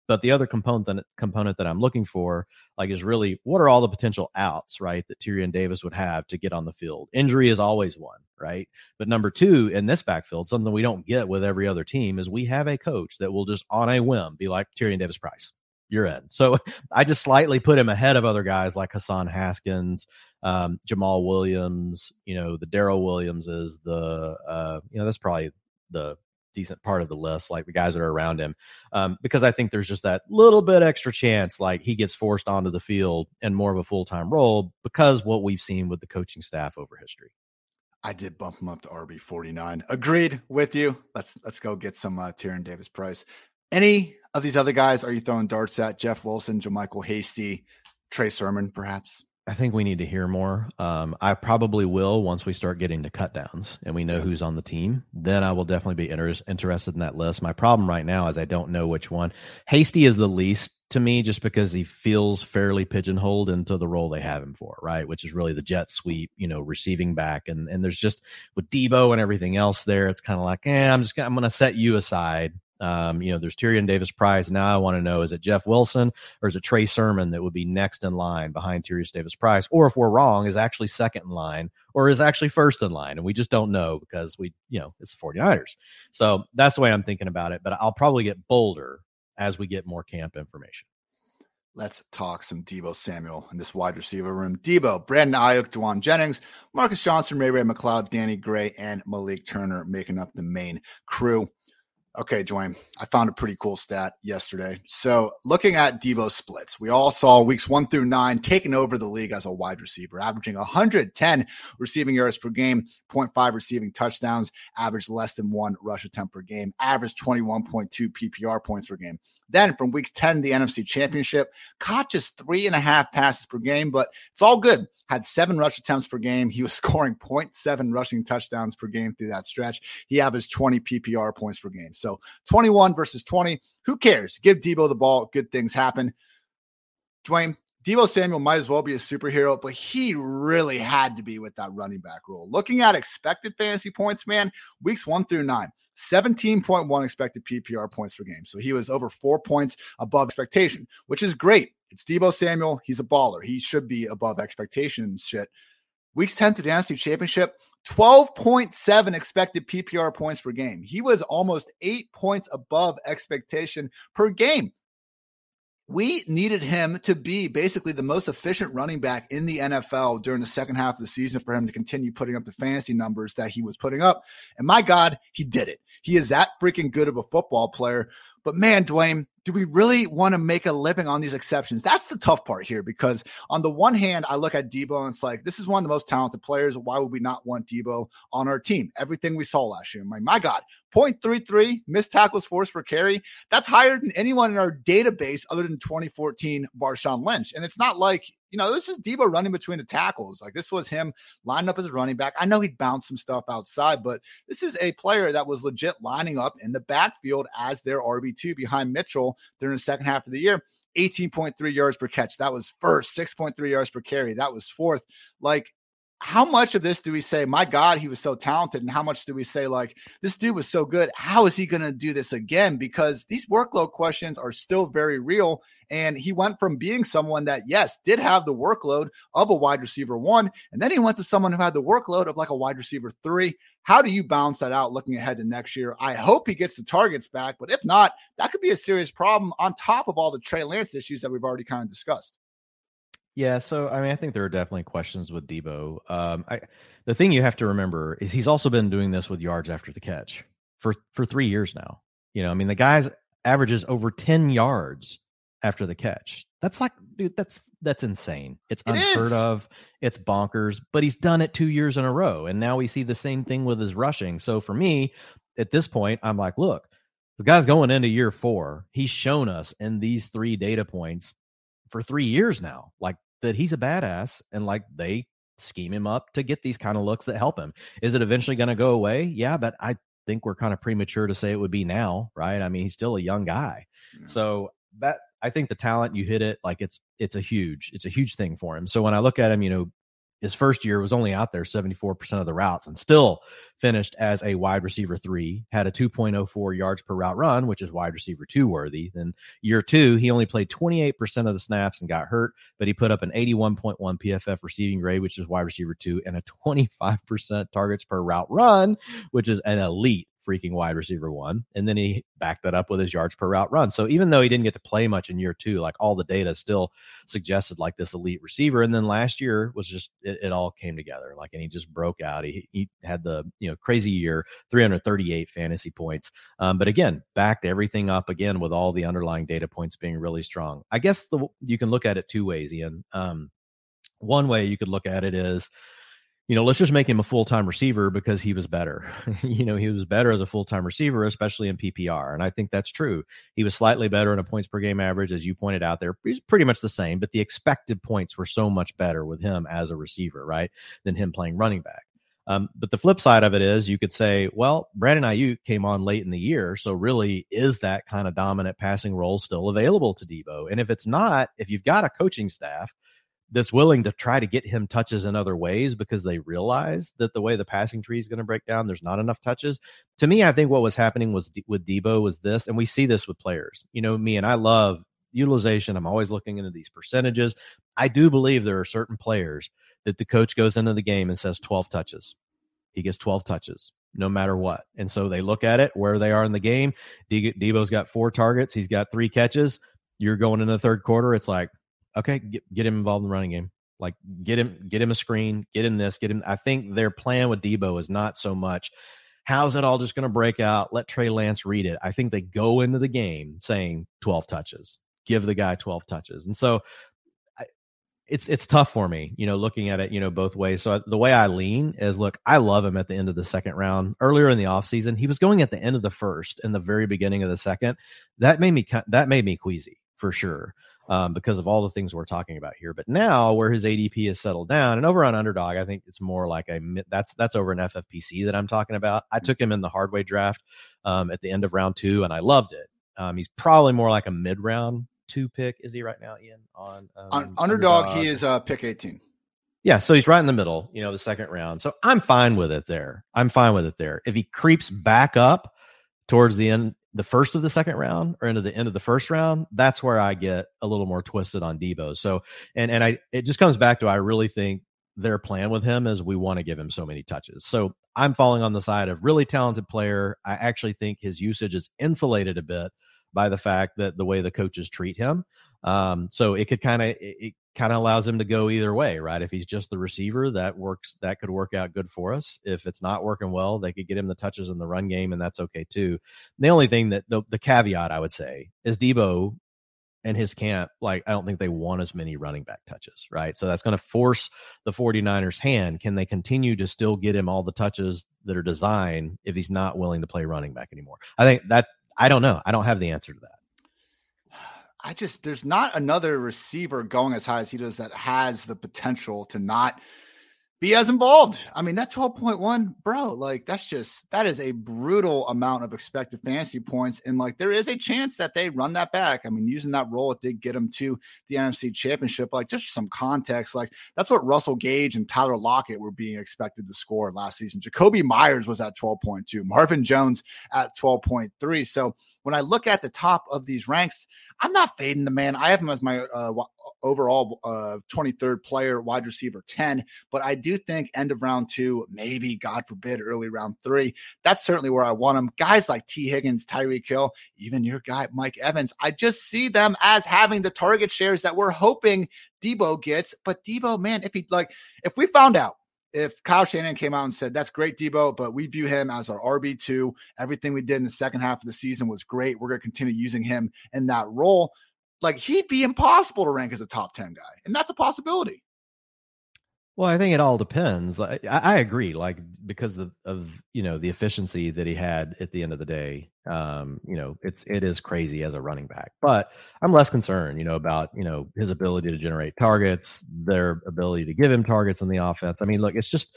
But the other component that, component that I'm looking for, like, is really what are all the potential outs, right, that Tyrion Davis would have to get on the field? Injury is always one, right? But number two, in this backfield, something we don't get with every other team is we have a coach that will just on a whim be like Tyrion Davis Price you're in. So [LAUGHS] I just slightly put him ahead of other guys like Hassan Haskins, um, Jamaal Williams. You know, the Daryl Williams is the, uh, you know, that's probably the decent part of the list, like the guys that are around him, um, because I think there's just that little bit extra chance, like he gets forced onto the field and more of a full time role because what we've seen with the coaching staff over history. I did bump him up to RB forty nine. Agreed with you. Let's let's go get some uh, Tyrion Davis Price. Any of these other guys are you throwing darts at? Jeff Wilson, JaMycal Hasty, Trey Sermon, perhaps? I think we need to hear more. Um, I probably will once we start getting to cut downs and we know who's on the team. Then I will definitely be inter- interested in that list. My problem right now is I don't know which one. Hasty is the least to me just because he feels fairly pigeonholed into the role they have him for, right? Which is really the jet sweep, you know, receiving back. And and there's just with Deebo and everything else there, it's kind of like, eh, I'm just gonna, I'm going to set you aside um, you know, there's Tyrion Davis Price. Now I want to know is it Jeff Wilson or is it Trey Sermon that would be next in line behind Tyrion Davis Price? Or if we're wrong, is actually second in line or is actually first in line? And we just don't know because we, you know, it's the 49ers. So that's the way I'm thinking about it. But I'll probably get bolder as we get more camp information. Let's talk some Deebo Samuel in this wide receiver room. Deebo, Brandon Aiyuk, Jauan Jennings, Marcus Johnson, Ray Ray McCloud, Danny Gray, and Malik Turner making up the main crew. Okay, Dwain, I found a pretty cool stat yesterday. So, looking at Deebo splits, we all saw weeks one through nine taking over the league as a wide receiver, averaging 110 receiving yards per game, 0.5 receiving touchdowns, averaged less than one rush attempt per game, averaged 21.2 PPR points per game. Then from week 10, the NFC Championship, caught just three and a half passes per game, but it's all good. Had seven rush attempts per game. He was [LAUGHS] scoring 0.7 rushing touchdowns per game through that stretch. He averaged 20 PPR points per game. So 21 versus 20. Who cares? Give Deebo the ball. Good things happen. Dwain, Deebo Samuel might as well be a superhero, but he really had to be with that running back role. Looking at expected fantasy points, man, weeks one through nine, 17.1 expected PPR points per game. So he was over four points above expectation, which is great. It's Deebo Samuel. He's a baller. He should be above expectation shit. Weeks 10 to the NFC Championship, 12.7 expected PPR points per game. He was almost eight points above expectation per game. We needed him to be basically the most efficient running back in the NFL during the second half of the season for him to continue putting up the fantasy numbers that he was putting up. And my God, he did it. He is that freaking good of a football player. But man, Dwain, do we really want to make a living on these exceptions? That's the tough part here because on the one hand, I look at Deebo and it's like, this is one of the most talented players. Why would we not want Deebo on our team? Everything we saw last year. My, my God, 0.33 missed tackles force per carry. That's higher than anyone in our database other than 2014 Marshawn Lynch. And it's not like, you know, this is Deebo running between the tackles. Like this was him lining up as a running back. I know he'd bounce some stuff outside, but this is a player that was legit lining up in the backfield as their RB2 behind Mitchell during the second half of the year. 18.3 yards per catch. That was first. 6.3 yards per carry. That was fourth. Like how much of this do we say, my God, he was so talented? And how much do we say, like, this dude was so good? How is he going to do this again? Because these workload questions are still very real. And he went from being someone that, yes, did have the workload of a wide receiver one. And then he went to someone who had the workload of like a wide receiver three. How do you balance that out looking ahead to next year? I hope he gets the targets back. But if not, that could be a serious problem on top of all the Trey Lance issues that we've already kind of discussed. Yeah, so I mean, I think there are definitely questions with Deebo. Um, I, the thing you have to remember is he's also been doing this with yards after the catch for for three years now. You know, I mean, the guy's averages over ten yards after the catch. That's like, dude, that's that's insane. It's it unheard is. of. It's bonkers. But he's done it two years in a row, and now we see the same thing with his rushing. So for me, at this point, I'm like, look, the guy's going into year four. He's shown us in these three data points for three years now. Like that he's a badass and like they scheme him up to get these kind of looks that help him. Is it eventually going to go away? Yeah, but I think we're kind of premature to say it would be now, right? I mean, he's still a young guy. Yeah. So that I think the talent you hit it like it's it's a huge it's a huge thing for him. So when I look at him, you know, his first year was only out there 74% of the routes and still finished as a wide receiver three, had a 2.04 yards per route run, which is wide receiver two worthy. Then year two, he only played 28% of the snaps and got hurt, but he put up an 81.1 PFF receiving grade, which is wide receiver two, and a 25% targets per route run, which is an elite freaking wide receiver one. And then he backed that up with his yards per route run. So even though he didn't get to play much in year two, like all the data still suggested like this elite receiver. And then last year was just, it, it all came together. Like, and he just broke out. He, he had the, you know, crazy year, 338 fantasy points. Um, but again, backed everything up again with all the underlying data points being really strong. I guess the, you can look at it two ways, Ian. Um, one way you could look at it is, you know, let's just make him a full time receiver because he was better. [LAUGHS] you know, he was better as a full time receiver, especially in PPR. And I think that's true. He was slightly better in a points per game average, as you pointed out there. He's pretty much the same, but the expected points were so much better with him as a receiver, right, than him playing running back. Um, but the flip side of it is you could say, well, Brandon Aiyuk came on late in the year. So really, is that kind of dominant passing role still available to Deebo? And if it's not, if you've got a coaching staff that's willing to try to get him touches in other ways because they realize that the way the passing tree is going to break down, there's not enough touches. To me, I think what was happening was with Deebo was this, and we see this with players. You know, me and I love utilization. I'm always looking into these percentages. I do believe there are certain players that the coach goes into the game and says 12 touches. He gets 12 touches no matter what. And so they look at it where they are in the game. Deebo's got four targets, he's got three catches. You're going in the third quarter. It's like, okay, get, get him involved in the running game. Like get him, get him a screen, get him this, get him. I think their plan with Deebo is not so much how's it all just going to break out? Let Trey Lance read it. I think they go into the game saying 12 touches, give the guy 12 touches. And so I, it's it's tough for me, you know, looking at it, you know, both ways. So the way I lean is look, I love him at the end of the second round. Earlier in the offseason, he was going at the end of the first and the very beginning of the second. That made me that made me queasy for sure um, because of all the things we're talking about here. But now, where his ADP has settled down, and over on Underdog, I think it's more like a that's that's over an FFPC that I'm talking about. I took him in the hard way draft um, at the end of round two, and I loved it. Um, he's probably more like a mid round two pick. Is he right now, Ian? On, on underdog, underdog, he is uh, pick 18. Yeah, so he's right in the middle, you know, the second round. So I'm fine with it there. I'm fine with it there. If he creeps back up towards the end the first of the second round or into the end of the first round, that's where I get a little more twisted on Deebo. So, and and I it just comes back to I really think their plan with him is we want to give him so many touches. So I'm falling on the side of really talented player. I actually think his usage is insulated a bit by the fact that the way the coaches treat him. Um, so it could kind of it, kind of allows him to go either way, right? If he's just the receiver, that works. That could work out good for us. If it's not working well, they could get him the touches in the run game, and that's okay too. The only thing that the, the caveat I would say is Deebo and his camp, like, I don't think they want as many running back touches, right? So that's going to force the 49ers' hand. Can they continue to still get him all the touches that are designed if he's not willing to play running back anymore? I think that, I don't know. I don't have the answer to that. I just there's not another receiver going as high as he does that has the potential to not be as involved. I mean, that 12.1, bro, like that's just that is a brutal amount of expected fantasy points. And like there is a chance that they run that back. I mean, using that role, it did get them to the NFC championship. Like just some context, like that's what Russell Gage and Tyler Lockett were being expected to score last season. Jakobi Meyers was at 12.2, Marvin Jones at 12.3. So when I look at the top of these ranks, I'm not fading the man. I have him as my uh, overall uh, 23rd player, wide receiver 10. But I do think end of round two, maybe, God forbid, early round three. That's certainly where I want him. Guys like Tee Higgins, Tyreek Hill, even your guy, Mike Evans, I just see them as having the target shares that we're hoping Deebo gets. But Deebo, man, if he like, if we found out if Kyle Shanahan came out and said, That's great, Deebo, but we view him as our RB2. Everything we did in the second half of the season was great. We're going to continue using him in that role like he'd be impossible to rank as a top 10 guy. And that's a possibility. Well, I think it all depends. I, I agree, like because of, of, you know the efficiency that he had at the end of the day. Um, you know, it's it is crazy as a running back, but I'm less concerned, you know, about you know his ability to generate targets, their ability to give him targets in the offense. I mean, look, it's just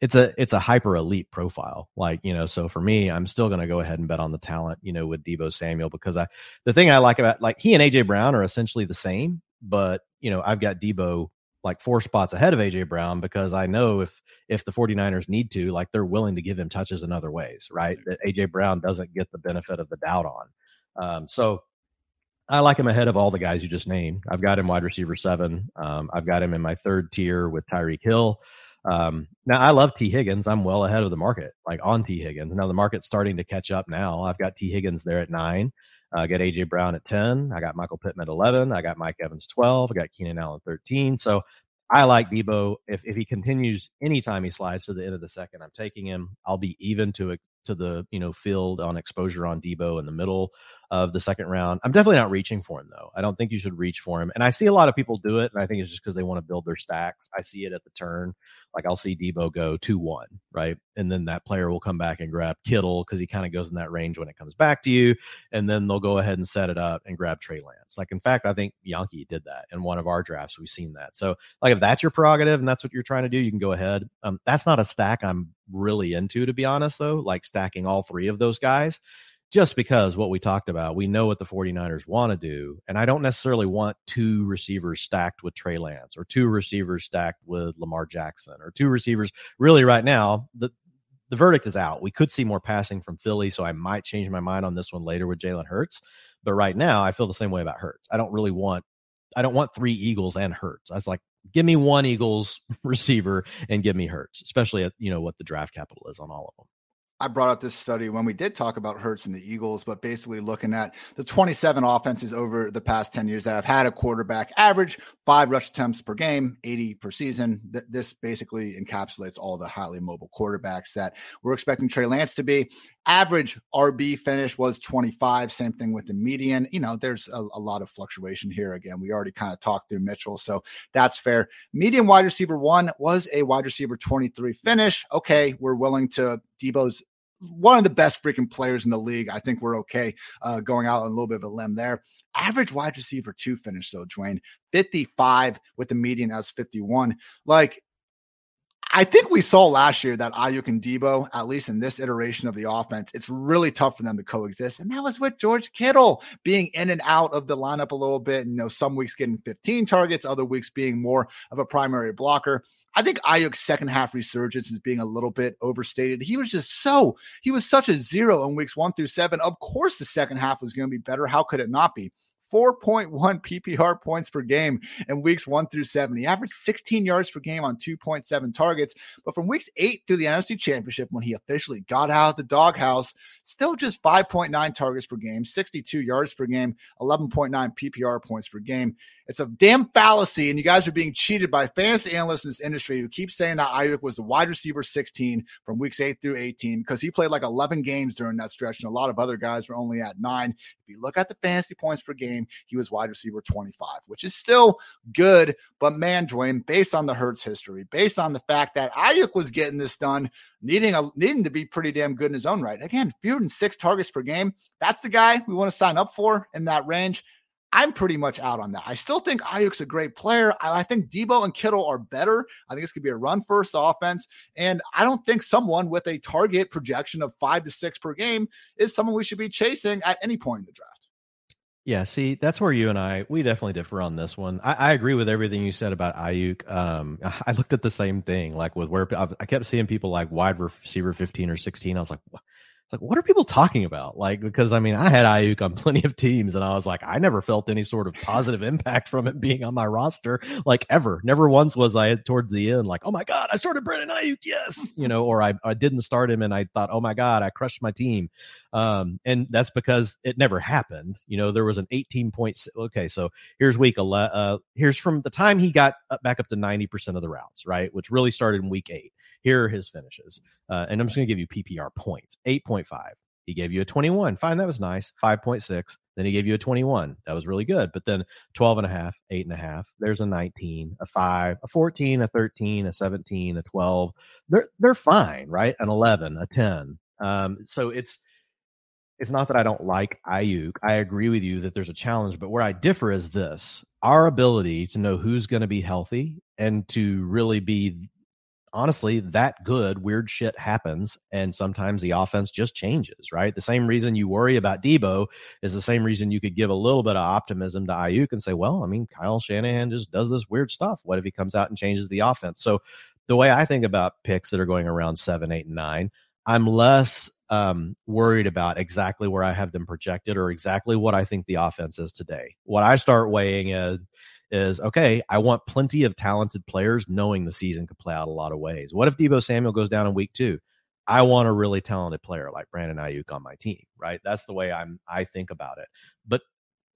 it's a it's a hyper elite profile. Like, you know, so for me, I'm still gonna go ahead and bet on the talent, you know, with Deebo Samuel because I the thing I like about like he and AJ Brown are essentially the same, but you know, I've got Deebo like four spots ahead of AJ Brown because I know if if the 49ers need to, like they're willing to give him touches in other ways, right? That AJ Brown doesn't get the benefit of the doubt on. Um, so I like him ahead of all the guys you just named. I've got him wide receiver seven. Um, I've got him in my third tier with Tyreek Hill. Um, now I love Tee Higgins. I'm well ahead of the market, like on Tee Higgins. Now the market's starting to catch up now. I've got Tee Higgins there at nine. I got AJ Brown at 10. I got Michael Pittman at 11. I got Mike Evans 12. I got Keenan Allen 13. So I like Deebo. If if he continues anytime he slides to the end of the second, I'm taking him. I'll be even to to the you know field on exposure on Deebo in the middle of the second round. I'm definitely not reaching for him though. I don't think you should reach for him. And I see a lot of people do it, and I think it's just because they want to build their stacks. I see it at the turn. Like I'll see Deebo go two one, right, and then that player will come back and grab Kittle because he kind of goes in that range when it comes back to you, and then they'll go ahead and set it up and grab Trey Lance. Like in fact, I think Yankee did that in one of our drafts. We've seen that. So like if that's your prerogative and that's what you're trying to do, you can go ahead. Um, that's not a stack I'm really into, to be honest, though, like stacking all three of those guys just because what we talked about, we know what the 49ers want to do. And I don't necessarily want two receivers stacked with Trey Lance or two receivers stacked with Lamar Jackson or two receivers. Really, right now, the, the verdict is out. We could see more passing from Philly, so I might change my mind on this one later with Jalen Hurts. But right now, I feel the same way about Hurts. I don't really want, I don't want three Eagles and Hurts. I was like, give me one Eagles [LAUGHS] receiver and give me Hurts, especially at you know what the draft capital is on all of them. I brought up this study when we did talk about Hurts and the Eagles, but basically looking at the 27 offenses over the past 10 years that have had a quarterback average five rush attempts per game, 80 per season. Th- this basically encapsulates all the highly mobile quarterbacks that we're expecting Trey Lance to be. Average RB finish was 25. Same thing with the median. You know, there's a, a lot of fluctuation here. Again, we already kind of talked through Mitchell, so that's fair. Median wide receiver one was a wide receiver 23 finish. Okay, we're willing to Deebo's one of the best freaking players in the league. I think we're okay uh, going out on a little bit of a limb there. Average wide receiver two finish though, Dwain, 55 with the median as 51. Like I think we saw last year that Aiyuk and Deebo, at least in this iteration of the offense, it's really tough for them to coexist. And that was with George Kittle being in and out of the lineup a little bit. And, you know, some weeks getting 15 targets, other weeks being more of a primary blocker. I think Aiyuk's second half resurgence is being a little bit overstated. He was just so, he was such a zero in weeks one through seven. Of course, the second half was going to be better. How could it not be? 4.1 [LAUGHS] PPR points per game in weeks one through seven. He averaged 16 yards per game on 2.7 targets. But from weeks eight through the NFC Championship, when he officially got out of the doghouse, still just 5.9 targets per game, 62 yards per game, 11.9 PPR points per game. It's a damn fallacy, and you guys are being cheated by fantasy analysts in this industry who keep saying that Aiyuk was the wide receiver 16 from weeks 8 through 18 because he played like 11 games during that stretch, and a lot of other guys were only at nine. If you look at the fantasy points per game, he was wide receiver 25, which is still good. But man, Dwain, based on the Hurts history, based on the fact that Aiyuk was getting this done, needing a needing to be pretty damn good in his own right. Again, fewer than six targets per game. That's the guy we want to sign up for in that range. I'm pretty much out on that. I still think Aiyuk's a great player. I, I, think Deebo and Kittle are better. I think this could be a run first offense. And I don't think someone with a target projection of five to six per game is someone we should be chasing at any point in the draft. Yeah, see, that's where you and I we definitely differ on this one. I, I agree with everything you said about Aiyuk. Um, [LAUGHS] I looked at the same thing, like with where I kept seeing people like wide receiver 15 or 16. I was like, like, what are people talking about? Like, because I mean, I had Aiyuk on [LAUGHS] plenty of teams, and I was like, I never felt any sort of positive impact from it being on my roster, like ever. Never once was I towards the end like, oh my god, I started Brandon Aiyuk, yes, you know, or I, I didn't start him and I thought, oh my god, I crushed my team. Um, and that's because it never happened. You know, there was an 18 point. Okay, so here's week 11. Uh, here's from the time he got back up to 90% of the routes, right? Which really started in week eight. Here are his finishes. Uh, and I'm just going to give you PPR points 8.5. He gave you a 21. Fine, that was nice. 5.6. Then he gave you a 21. That was really good. But then 12 and a half, eight and a half. There's a 19, a five, a 14, a 13, a 17, a 12. They're they're fine, right? An 11, a 10. Um, so it's it's not that I don't like Aiyuk. I agree with you that there's a challenge, but where I differ is this: our ability to know who's going to be healthy and to really be honestly that good weird shit happens and sometimes the offense just changes right? The same reason you worry about Deebo is the same reason you could give a little bit of optimism to Aiyuk and say well I mean Kyle Shanahan just does this weird stuff. What if he comes out and changes the offense? So the way I think about picks that are going around 7 8 and 9 I'm less um, worried about exactly where I have them projected or exactly what I think the offense is today. What I start weighing is is okay, I want plenty of talented players knowing the season could play out a lot of ways. What if Deebo Samuel goes down in week two? I want a really talented player like Brandon Aiyuk on my team, right? That's the way I'm I think about it. But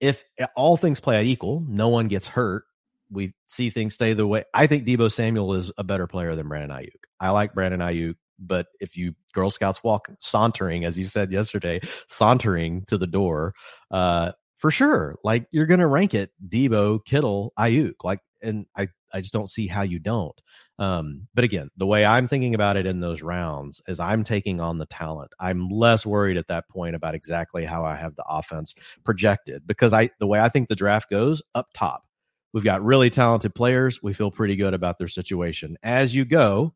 if all things play out equal, no one gets hurt, we see things stay the way. I think Deebo Samuel is a better player than Brandon Aiyuk. I like Brandon Aiyuk, but if you Girl Scouts walk sauntering, as you said yesterday, sauntering to the door, uh, for sure, like you're gonna rank it Deebo, Kittle, Aiyuk, like, and I I just don't see how you don't. Um, but again, the way I'm thinking about it in those rounds is I'm taking on the talent. I'm less worried at that point about exactly how I have the offense projected because I the way I think the draft goes up top. We've got really talented players. We feel pretty good about their situation. As you go,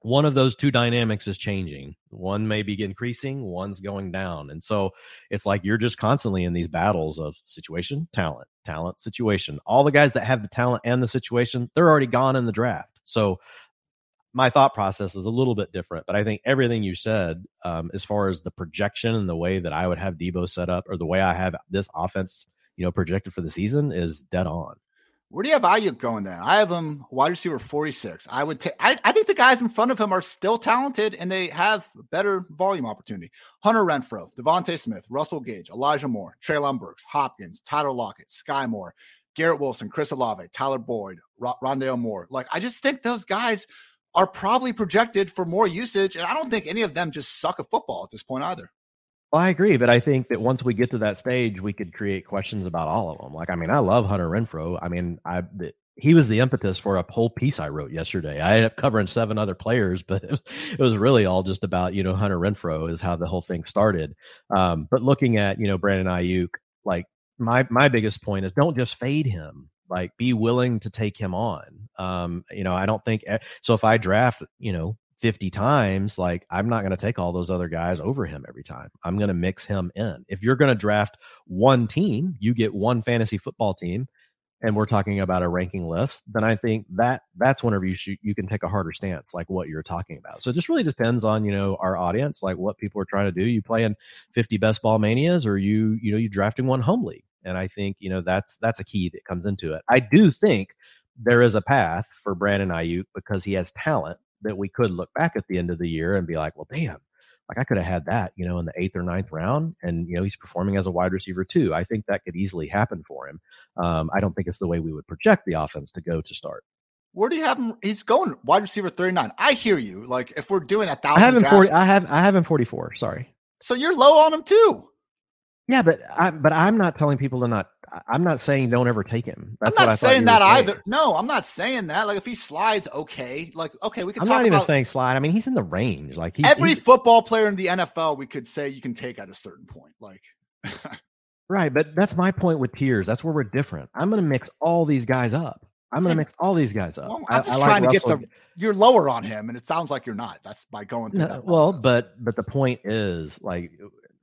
one of those two dynamics is changing. One may be increasing, one's going down. And so it's like you're just constantly in these battles of situation, talent, talent, situation. All the guys that have the talent and the situation, they're already gone in the draft. So my thought process is a little bit different, but I think everything you said, um, as far as the projection and the way that I would have Deebo set up, or the way I have this offense, you know, projected for the season, is dead on. Where do you have Aiyuk going then? I have him wide receiver 46. I would take I, I think the guys in front of him are still talented and they have better volume opportunity. Hunter Renfrow, DeVonta Smith, Russell Gage, Elijah Moore, Treylon Burks, Hopkins, Tyler Lockett, Skyy Moore, Garrett Wilson, Chris Olave, Tyler Boyd, R- Rondale Moore. Like, I just think those guys are probably projected for more usage. And I don't think any of them just suck at football at this point either. Well, I agree, but I think that once we get to that stage, we could create questions about all of them. Like, I mean, I love Hunter Renfrow. I mean, I he was the impetus for a whole piece I wrote yesterday. I ended up covering seven other players, [LAUGHS] but it was, it was really all just about you know Hunter Renfrow is how the whole thing started. Um, but looking at you know Brandon Aiyuk, like my my biggest point is don't just fade him like be willing to take him on um you know i don't think so if i draft you know 50 times like i'm not going to take all those other guys over him every time i'm going to mix him in if you're going to draft one team you get one fantasy football team and we're talking about a ranking list, then I think that that's whenever you should, you can take a harder stance, like what you're talking about. So it just really depends on you know our audience, like what people are trying to do. You playing 50 best ball manias, or you you know you drafting one home league, and I think you know that's that's a key that comes into it. I do think there is a path for Brandon Aiyuk because he has talent that we could look back at the end of the year and be like, well, damn, like I could have had that, you know, in the eighth or ninth round, and you know he's performing as a wide receiver too. I think that could easily happen for him. Um, I don't think it's the way we would project the offense to go to start. Where do you have him? He's going wide receiver thirty nine. I hear you. Like if we're doing a thousand, I have him forty. I have I have him forty four. Sorry. So you're low on him too. Yeah, but I but I'm not telling people to not I'm not saying don't ever take him. That's I'm not saying that saying. either. No, I'm not saying that. Like if he slides, okay. Like okay, we can. I'm not even about, saying slide. I mean, he's in the range. Like he's, every he's, football player in the NFL, we could say you can take at a certain point. Like. [LAUGHS] right, but that's my point with tiers. That's where we're different. I'm going to mix all these guys up. I'm going to mix all these guys up. Well, I'm just I, I trying like to Russell. get the. You're lower on him, and it sounds like you're not. That's by going through no, that. Well, but but the point is like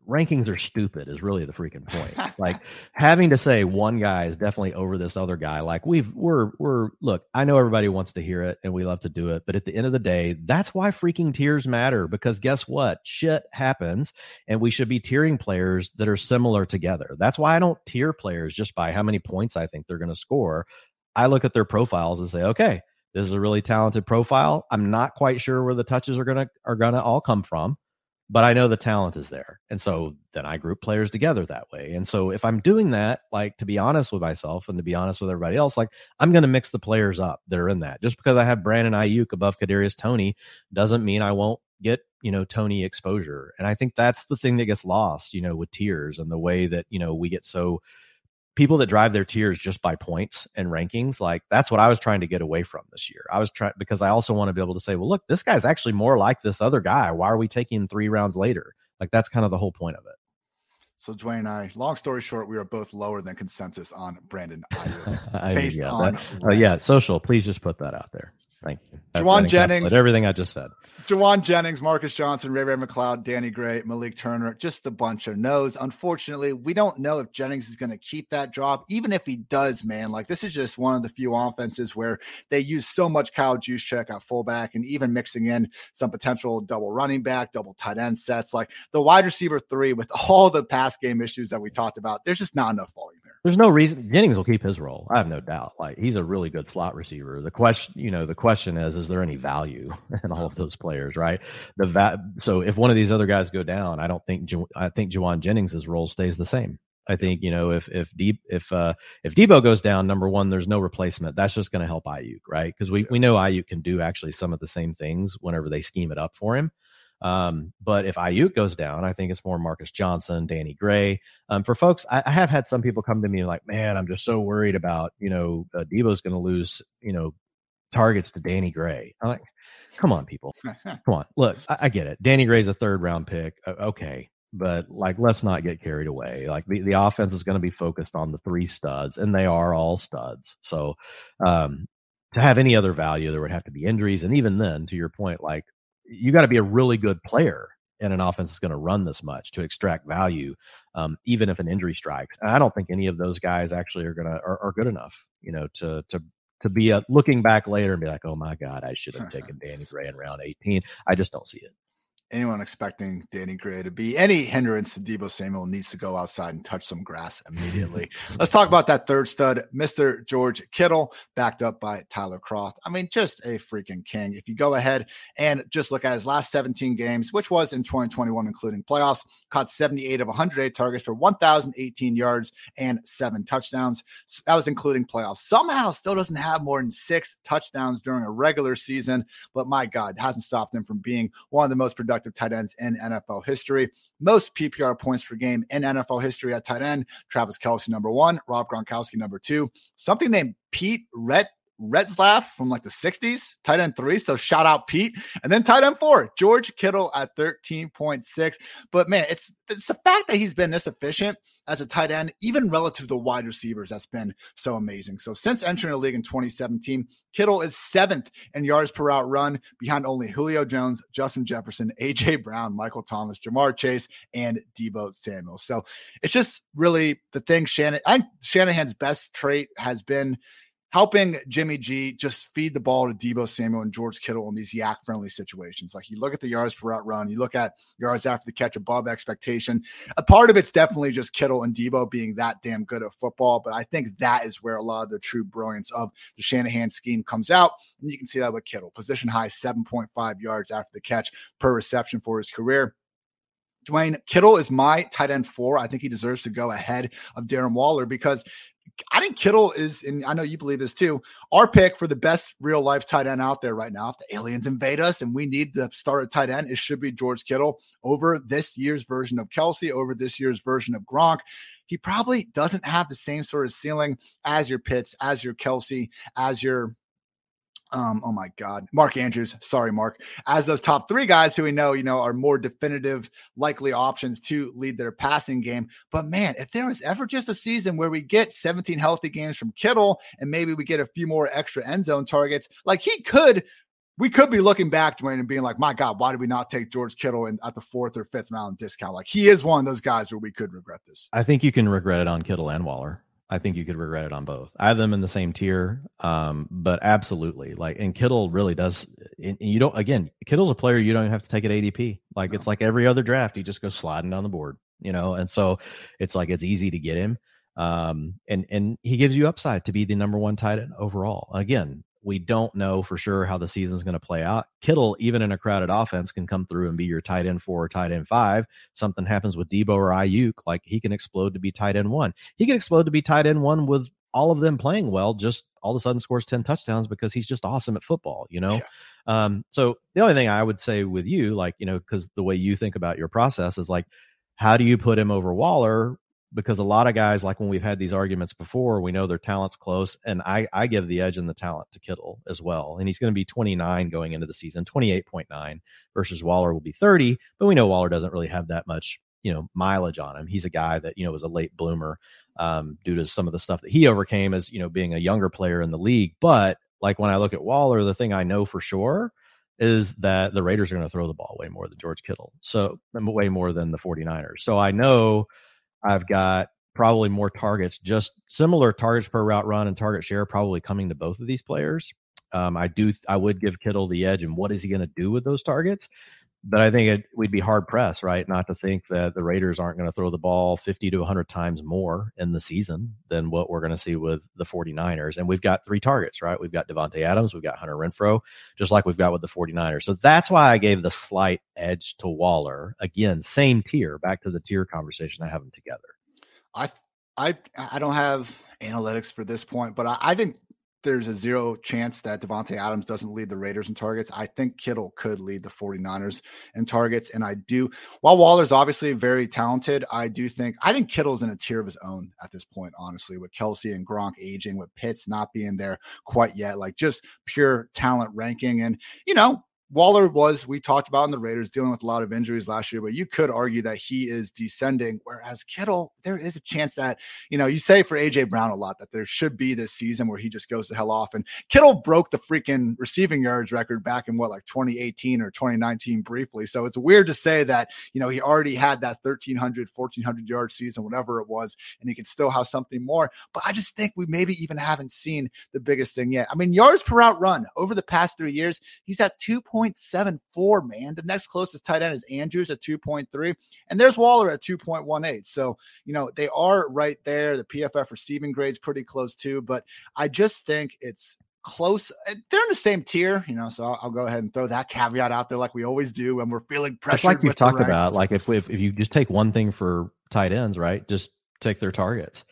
rankings are stupid is really the freaking point. [LAUGHS] like having to say one guy is definitely over this other guy. Like we've we're we're look, I know everybody wants to hear it and we love to do it, but at the end of the day, that's why freaking tiers matter because guess what? Shit happens and we should be tiering players that are similar together. That's why I don't tier players just by how many points I think they're going to score. I look at their profiles and say, "Okay, this is a really talented profile. I'm not quite sure where the touches are going to are going to all come from." But I know the talent is there. And so then I group players together that way. And so if I'm doing that, like to be honest with myself and to be honest with everybody else, like I'm going to mix the players up that are in that. Just because I have Brandon Aiyuk above Kadarius Toney doesn't mean I won't get, you know, Toney exposure. And I think that's the thing that gets lost, you know, with tiers and the way that, you know, we get so people that drive their tiers just by points and rankings, like that's what I was trying to get away from this year. I was trying because I also want to be able to say, well, look, this guy's actually more like this other guy. Why are we taking three rounds later? Like that's kind of the whole point of it. So Dwain and I, long story short, we are both lower than consensus on Brandon [LAUGHS] based on. That, oh yeah, social. Please just put that out there. Thank you. Jauan Jennings. Everything I just said. Jauan Jennings, Marcus Johnson, Ray Ray McCloud, Danny Gray, Malik Turner, just a bunch of no's. Unfortunately, we don't know if Jennings is going to keep that job. Even if he does, man, like this is just one of the few offenses where they use so much Kyle Juszczyk at fullback and even mixing in some potential double running back, double tight end sets. Like the wide receiver three with [LAUGHS] all the pass game issues that we talked about, there's just not enough volume. There's no reason Jennings will keep his role. I have no doubt. Like he's a really good slot receiver. The question, you know, the question is, is there any value [LAUGHS] in all of those players, right? The va- so if one of these other guys go down, I don't think I think Jauan Jennings' role stays the same. I think you know if if deep if uh if Deebo goes down, number one, there's no replacement. That's just going to help Aiyuk, right? Because we we know Aiyuk can do actually some of the same things whenever they scheme it up for him. Um, but if Aiyuk goes down, I think it's more Marcus Johnson, Danny Gray. Um, for folks, I, I, have had some people come to me like, man, I'm just so worried about, you know, uh, Deebo's going to lose, you know, targets to Danny Gray. I'm like, come on, people. [LAUGHS] come on. Look, I, I, get it. Danny Gray's a third round pick. okay. But like, let's not get carried away. Like the, the offense is going to be focused on the three studs, and they are all studs. So, um, to have any other value, there would have to be injuries. And even then, to your point, like you got to be a really good player in an offense that's going to run this much to extract value, um, even if an injury strikes. And I don't think any of those guys actually are going to are, are, good enough, you know, to to to be a, looking back later and be like, oh my god, I should have [LAUGHS] taken Danny Gray in round eighteen. I just don't see it anyone expecting Danny Gray to be any hindrance to Deebo Samuel needs to go outside and touch some grass immediately. [LAUGHS] Let's talk about that third stud, Mr. George Kittle, backed up by Tyler Kroft. I mean, just a freaking king. If you go ahead and just look at his last 17 games, which was in 2021, including playoffs, caught 78 of 108 targets for 1,018 yards and seven touchdowns. That was including playoffs. Somehow still doesn't have more than six touchdowns during a regular season, but my God, hasn't stopped him from being one of the most productive productive tight ends in NFL history. Most PPR points per game in NFL history at tight end. Travis Kelce, number one. Rob Gronkowski, number two. Something named Pete Rhett Retzlaff from like the 60s, tight end three. So shout out Pete. And then tight end four, George Kittle at 13.6. But man, it's it's the fact that he's been this efficient as a tight end, even relative to wide receivers, that's been so amazing. So since entering the league in 2017, Kittle is seventh in yards per route run behind only Julio Jones, Justin Jefferson, AJ Brown, Michael Thomas, Ja'Marr Chase, and Deebo Samuel. So it's just really the thing Shannon I Shanahan's best trait has been helping Jimmy G just feed the ball to Deebo Samuel and George Kittle in these YAC friendly situations. Like you look at the yards per route run, you look at yards after the catch above expectation. A part of it's definitely just Kittle and Deebo being that damn good at football, but I think that is where a lot of the true brilliance of the Shanahan scheme comes out. And you can see that with Kittle, position high 7.5 yards after the catch per reception for his career. Dwain Kittle is my tight end four. I think he deserves to go ahead of Darren Waller because I think Kittle is, and I know you believe this too, our pick for the best real life tight end out there right now. If the aliens invade us and we need to start a tight end, it should be George Kittle over this year's version of Kelce, over this year's version of Gronk. He probably doesn't have the same sort of ceiling as your Pitts, as your Kelce, as your um, oh my God, Mark Andrews. Sorry, Mark. As those top three guys who we know, you know, are more definitive, likely options to lead their passing game. But man, if there was ever just a season where we get 17 healthy games from Kittle and maybe we get a few more extra end zone targets, like he could we could be looking back, Dwain, and being like, my God, why did we not take George Kittle in at the fourth or fifth round discount? Like he is one of those guys where we could regret this. I think you can regret it on Kittle and Waller. I think you could regret it on both. I have them in the same tier, um, but absolutely, like, and Kittle really does. And you don't again, Kittle's a player you don't have to take at ADP. Like no. it's like every other draft, he just goes sliding down the board, you know. And so it's like it's easy to get him, um, and and he gives you upside to be the number one tight end overall. Again, we don't know for sure how the season's going to play out. Kittle, even in a crowded offense, can come through and be your tight end four or tight end five. Something happens with Debo or Aiyuk, like he can explode to be tight end one. He can explode to be tight end one with all of them playing well, just all of a sudden scores 10 touchdowns because he's just awesome at football, you know? Yeah. Um, so the only thing I would say with you, like, you know, because the way you think about your process is like, how do you put him over Waller? Because a lot of guys, like when we've had these arguments before, we know their talent's close, and I I give the edge in the talent to Kittle as well, and he's going to be 29 going into the season, 28.9 versus Waller will be 30, but we know Waller doesn't really have that much you know mileage on him. He's a guy that you know was a late bloomer um, due to some of the stuff that he overcame as you know being a younger player in the league. But like when I look at Waller, the thing I know for sure is that the Raiders are going to throw the ball way more than George Kittle. So way more than the 49ers. So I know I've got probably more targets, just similar targets per route run and target share, probably coming to both of these players. Um, I do, I would give Kittle the edge, and what is he going to do with those targets? But I think it, we'd be hard pressed, right, not to think that the Raiders aren't going to throw the ball 50 to 100 times more in the season than what we're going to see with the 49ers. And we've got three targets, right? We've got Davante Adams, we've got Hunter Renfrow, just like we've got with the 49ers. So that's why I gave the slight edge to Waller. Again, same tier, back to the tier conversation. I have them together. I I I don't have analytics for this point, but I, I think there's a zero chance that Davante Adams doesn't lead the Raiders in targets. I think Kittle could lead the 49ers in targets. And I do, while Waller's obviously very talented, I do think, I think Kittle's in a tier of his own at this point, honestly, with Kelce and Gronk aging, with Pitts not being there quite yet, like just pure talent ranking. And, you know, Waller was, we talked about in the Raiders, dealing with a lot of injuries last year, but you could argue that he is descending. Whereas Kittle, there is a chance that, you know, you say for AJ Brown a lot that there should be this season where he just goes the hell off. And Kittle broke the freaking receiving yards record back in what, like 2018 or 2019 briefly. So it's weird to say that, you know, he already had that 1,300, 1,400 yard season, whatever it was, and he can still have something more. But I just think we maybe even haven't seen the biggest thing yet. I mean, yards per route run over the past three years, he's at 2. 2.74, man. The next closest tight end is Andrews at 2.3, and there's Waller at 2.18. So, you know, they are right there. The PFF receiving grade's pretty close too, but I just think it's close. Eh, they're in the same tier, you know. So I'll, I'll, go ahead and throw that caveat out there, like we always do when we're feeling pressure. Just like we've talked about, like if, if if you just take one thing for tight ends, right? Just take their targets.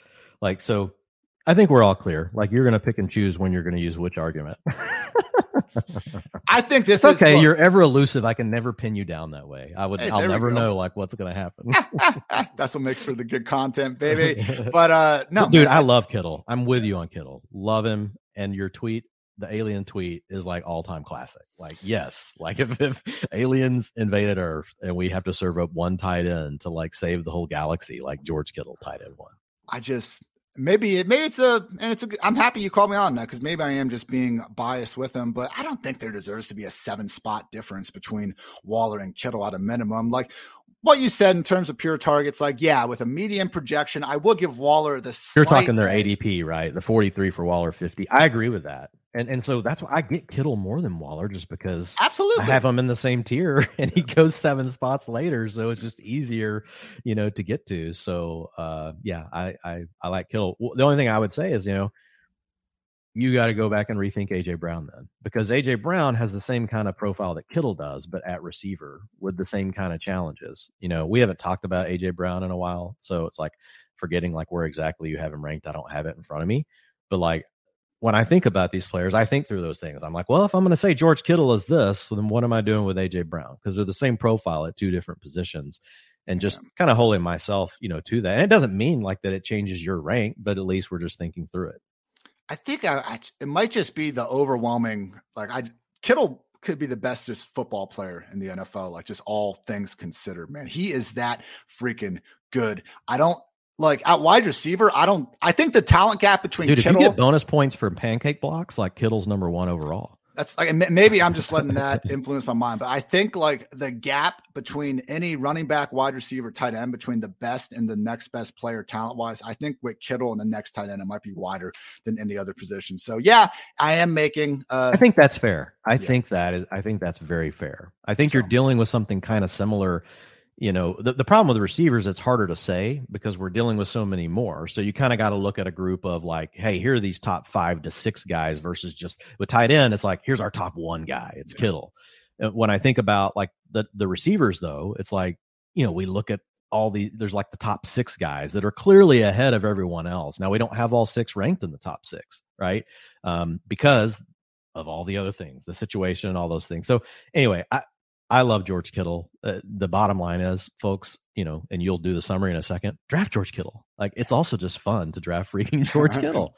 Like so, I think we're all clear. Like you're going to pick and choose when you're going to use which argument. [LAUGHS] I think this it's okay. Is, you're ever elusive. I can never pin you down that way. I would. Hey, I'll never know like what's going to happen. [LAUGHS] [LAUGHS] That's what makes for the good content, baby. [LAUGHS] But uh no, dude, man, I love Kittle. I'm with you on Kittle. Love him. And your tweet, the alien tweet, is like all time classic. Like yes, like if if aliens invaded Earth and we have to serve up one tight end to like save the whole galaxy, like George Kittle tight end one. I just maybe it maybe it's a and it's a i'm happy you called me on that because maybe i am just being biased with them but i don't think there deserves to be a seven spot difference between waller and kittle at a minimum. Like what you said in terms of pure targets, like yeah, with a median projection, I will give Waller the. You're talking their ADP, right? The 43 for Waller, 50. I agree with that, and and so that's why I get Kittle more than Waller, just because absolutely I have him in the same tier, [LAUGHS] and he goes seven spots later, so it's just easier, you know, to get to. So uh, yeah, I I I like Kittle. The only thing I would say is, you know, you got to go back and rethink AJ Brown then, because AJ Brown has the same kind of profile that Kittle does, but at receiver with the same kind of challenges. You know, we haven't talked about AJ Brown in a while, so it's like forgetting like where exactly you have him ranked. I don't have it in front of me, but like when I think about these players, I think through those things. I'm like, well, if I'm going to say George Kittle is this, then what am I doing with AJ Brown? Because they're the same profile at two different positions and just yeah. kind of holding myself, you know, to that. And it doesn't mean like that it changes your rank, but at least we're just thinking through it. I think I, I, it might just be the overwhelming. Like I Kittle could be the best just football player in the NFL. Like just all things considered, man, he is that freaking good. I don't like at wide receiver. I don't. I think the talent gap between Dude, Kittle, if you get bonus points for pancake blocks, like Kittle's number one overall that's like maybe I'm just letting that influence my mind, but I think like the gap between any running back, wide receiver, tight end between the best and the next best player talent wise, I think with Kittle and the next tight end, it might be wider than any other position. So yeah, I am making. Uh, I think that's fair. I yeah. think that is. I think that's very fair. I think so, you're dealing with something kind of similar you know the, the problem with the receivers it's harder to say because we're dealing with so many more. So you kind of got to look at a group of like hey here are these top five to six guys versus just with tight end it's like here's our top one guy it's yeah. kittle. When i think about like the the receivers though it's like you know we look at all the there's like the top six guys that are clearly ahead of everyone else. Now we don't have all six ranked in the top six right? Um, because of all the other things the situation and all those things. So anyway I, I love George Kittle. Uh, the bottom line is, folks, you know, and you'll do the summary in a second. Draft George Kittle. Like it's also just fun to draft [LAUGHS] freaking [LAUGHS] George Kittle.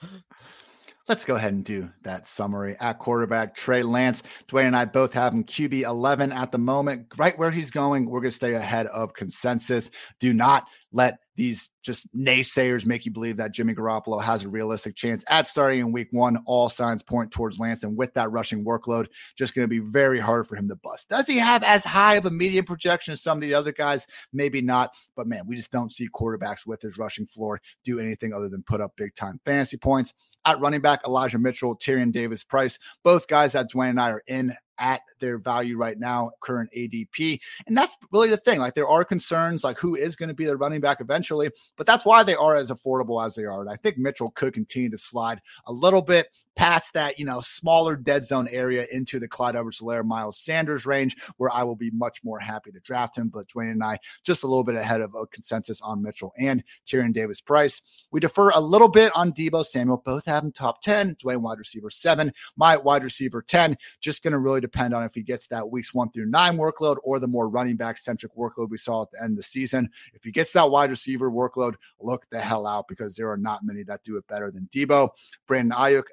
Let's go ahead and do that summary at quarterback. Trey Lance, Dwain and I both have him QB 11 at the moment, right where he's going. We're going to stay ahead of consensus. Do not let these just naysayers make you believe that Jimmy Garoppolo has a realistic chance at starting in week one. All signs point towards Lance. And with that rushing workload, just going to be very hard for him to bust. Does he have as high of a median projection as some of the other guys? Maybe not. But man, we just don't see quarterbacks with his rushing floor do anything other than put up big time fantasy points. At running back, Elijah Mitchell, Tyrion Davis Price, both guys that Dwain and I are in at their value right now, current ADP. And that's really the thing. Like there are concerns like who is going to be the running back eventually, but that's why they are as affordable as they are. And I think Mitchell could continue to slide a little bit past that, you know, smaller dead zone area into the Clyde Edwards Helaire Miles Sanders range, where I will be much more happy to draft him. But Dwain and I just a little bit ahead of a consensus on Mitchell and Tyrion Davis Price. We defer a little bit on Deebo Samuel. Both have him top 10, Dwain wide receiver seven, my wide receiver 10. Just going to really depend on if he gets that weeks one through nine workload or the more running back centric workload we saw at the end of the season. If he gets that wide receiver workload, look the hell out because there are not many that do it better than Deebo. Brandon Aiyuk,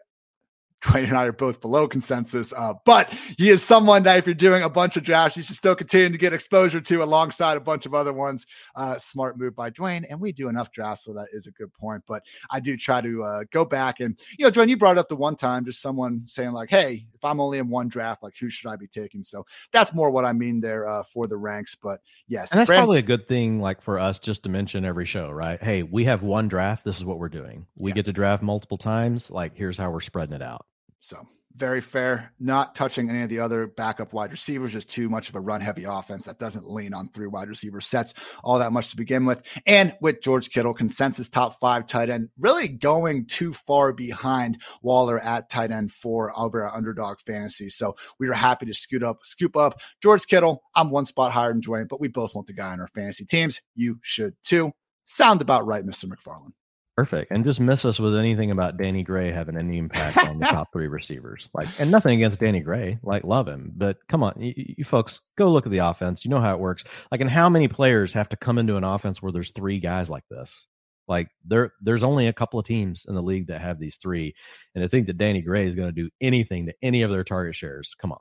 Dwain and I are both below consensus, uh, but he is someone that if you're doing a bunch of drafts, you should still continue to get exposure to alongside a bunch of other ones. Uh, smart move by Dwain, and we do enough drafts, so that is a good point. But I do try to uh, go back and you know, Dwain, you brought up the one time just someone saying like, "Hey, if I'm only in one draft, like who should I be taking?" So that's more what I mean there uh, for the ranks. But yes, and that's Brand- probably a good thing, like for us, just to mention every show, right? Hey, we have one draft. This is what we're doing. We yeah. get to draft multiple times. Like here's how we're spreading it out. So very fair. Not touching any of the other backup wide receivers, just too much of a run heavy offense that doesn't lean on three wide receiver sets all that much to begin with. And with George Kittle, consensus top five tight end, really going too far behind Waller at tight end four over underdog fantasy. So we are happy to scoot up, scoop up George Kittle. I'm one spot higher than Dwain, but we both want the guy on our fantasy teams. You should too. Sound about right, Mr. McFarland. Perfect. And just miss us with anything about Danny Gray having any impact on the [LAUGHS] top three receivers. Like, and nothing against Danny Gray. Like, love him. But come on, you, you, folks, go look at the offense. You know how it works. Like, and how many players have to come into an offense where there's three guys like this? Like, there, there's only a couple of teams in the league that have these three. And to think that Danny Gray is going to do anything to any of their target shares, come on.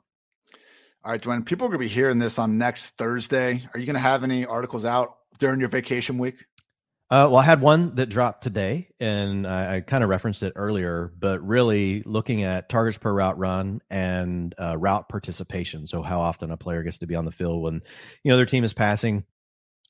All right, Dwain, people are going to be hearing this on next Thursday. Are you going to have any articles out during your vacation week? Uh, well, I had one that dropped today, and I, I kind of referenced it earlier, but really looking at targets per route run and uh, route participation. So, how often a player gets to be on the field when you know their team is passing,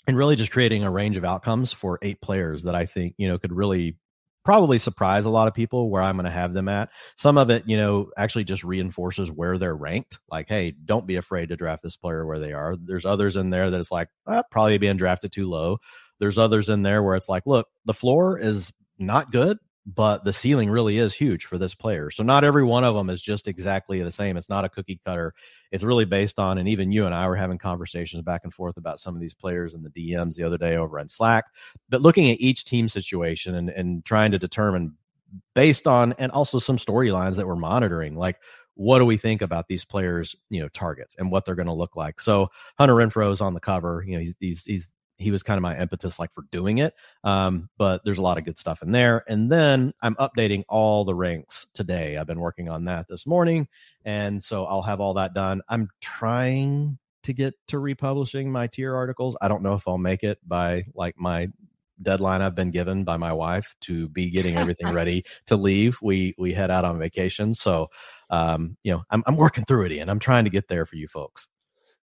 and really just creating a range of outcomes for eight players that I think you know could really probably surprise a lot of people where I'm going to have them at. Some of it, you know, actually just reinforces where they're ranked. Like, hey, don't be afraid to draft this player where they are. There's others in there that it's like eh, probably being drafted too low. There's others in there where it's like, look, the floor is not good, but the ceiling really is huge for this player. So not every one of them is just exactly the same. It's not a cookie cutter. It's really based on, and even you and I were having conversations back and forth about some of these players in the DMs the other day over on Slack. But looking at each team situation and, and trying to determine based on, and also some storylines that we're monitoring, like what do we think about these players, you know, targets and what they're going to look like. So Hunter Renfrow is on the cover. You know, he's he's he's he was kind of my impetus like for doing it um, but there's a lot of good stuff in there and then i'm updating all the ranks today. I've been working on that this morning and so i'll have all that done. I'm trying to get to republishing my tier articles. I don't know if i'll make it by like my deadline i've been given by my wife to be getting everything [LAUGHS] ready to leave. We we head out on vacation so um you know i'm, I'm working through it and i'm trying to get there for you folks.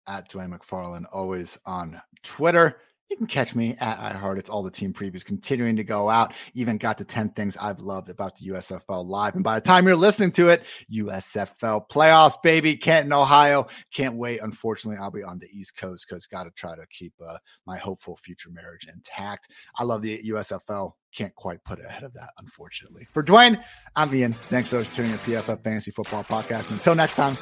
At Dwain McFarland, always on Twitter. You can catch me at iHeart. It's all the team previews continuing to go out. Even got the 10 things I've loved about the USFL live. And by the time you're listening to it, USFL playoffs, baby. Canton, Ohio. Can't wait. Unfortunately, I'll be on the East Coast because got to try to keep uh, my hopeful future marriage intact. I love the USFL. Can't quite put it ahead of that, unfortunately. For Dwain, I'm Ian. Thanks so much for tuning in PFF Fantasy Football Podcast. Until next time,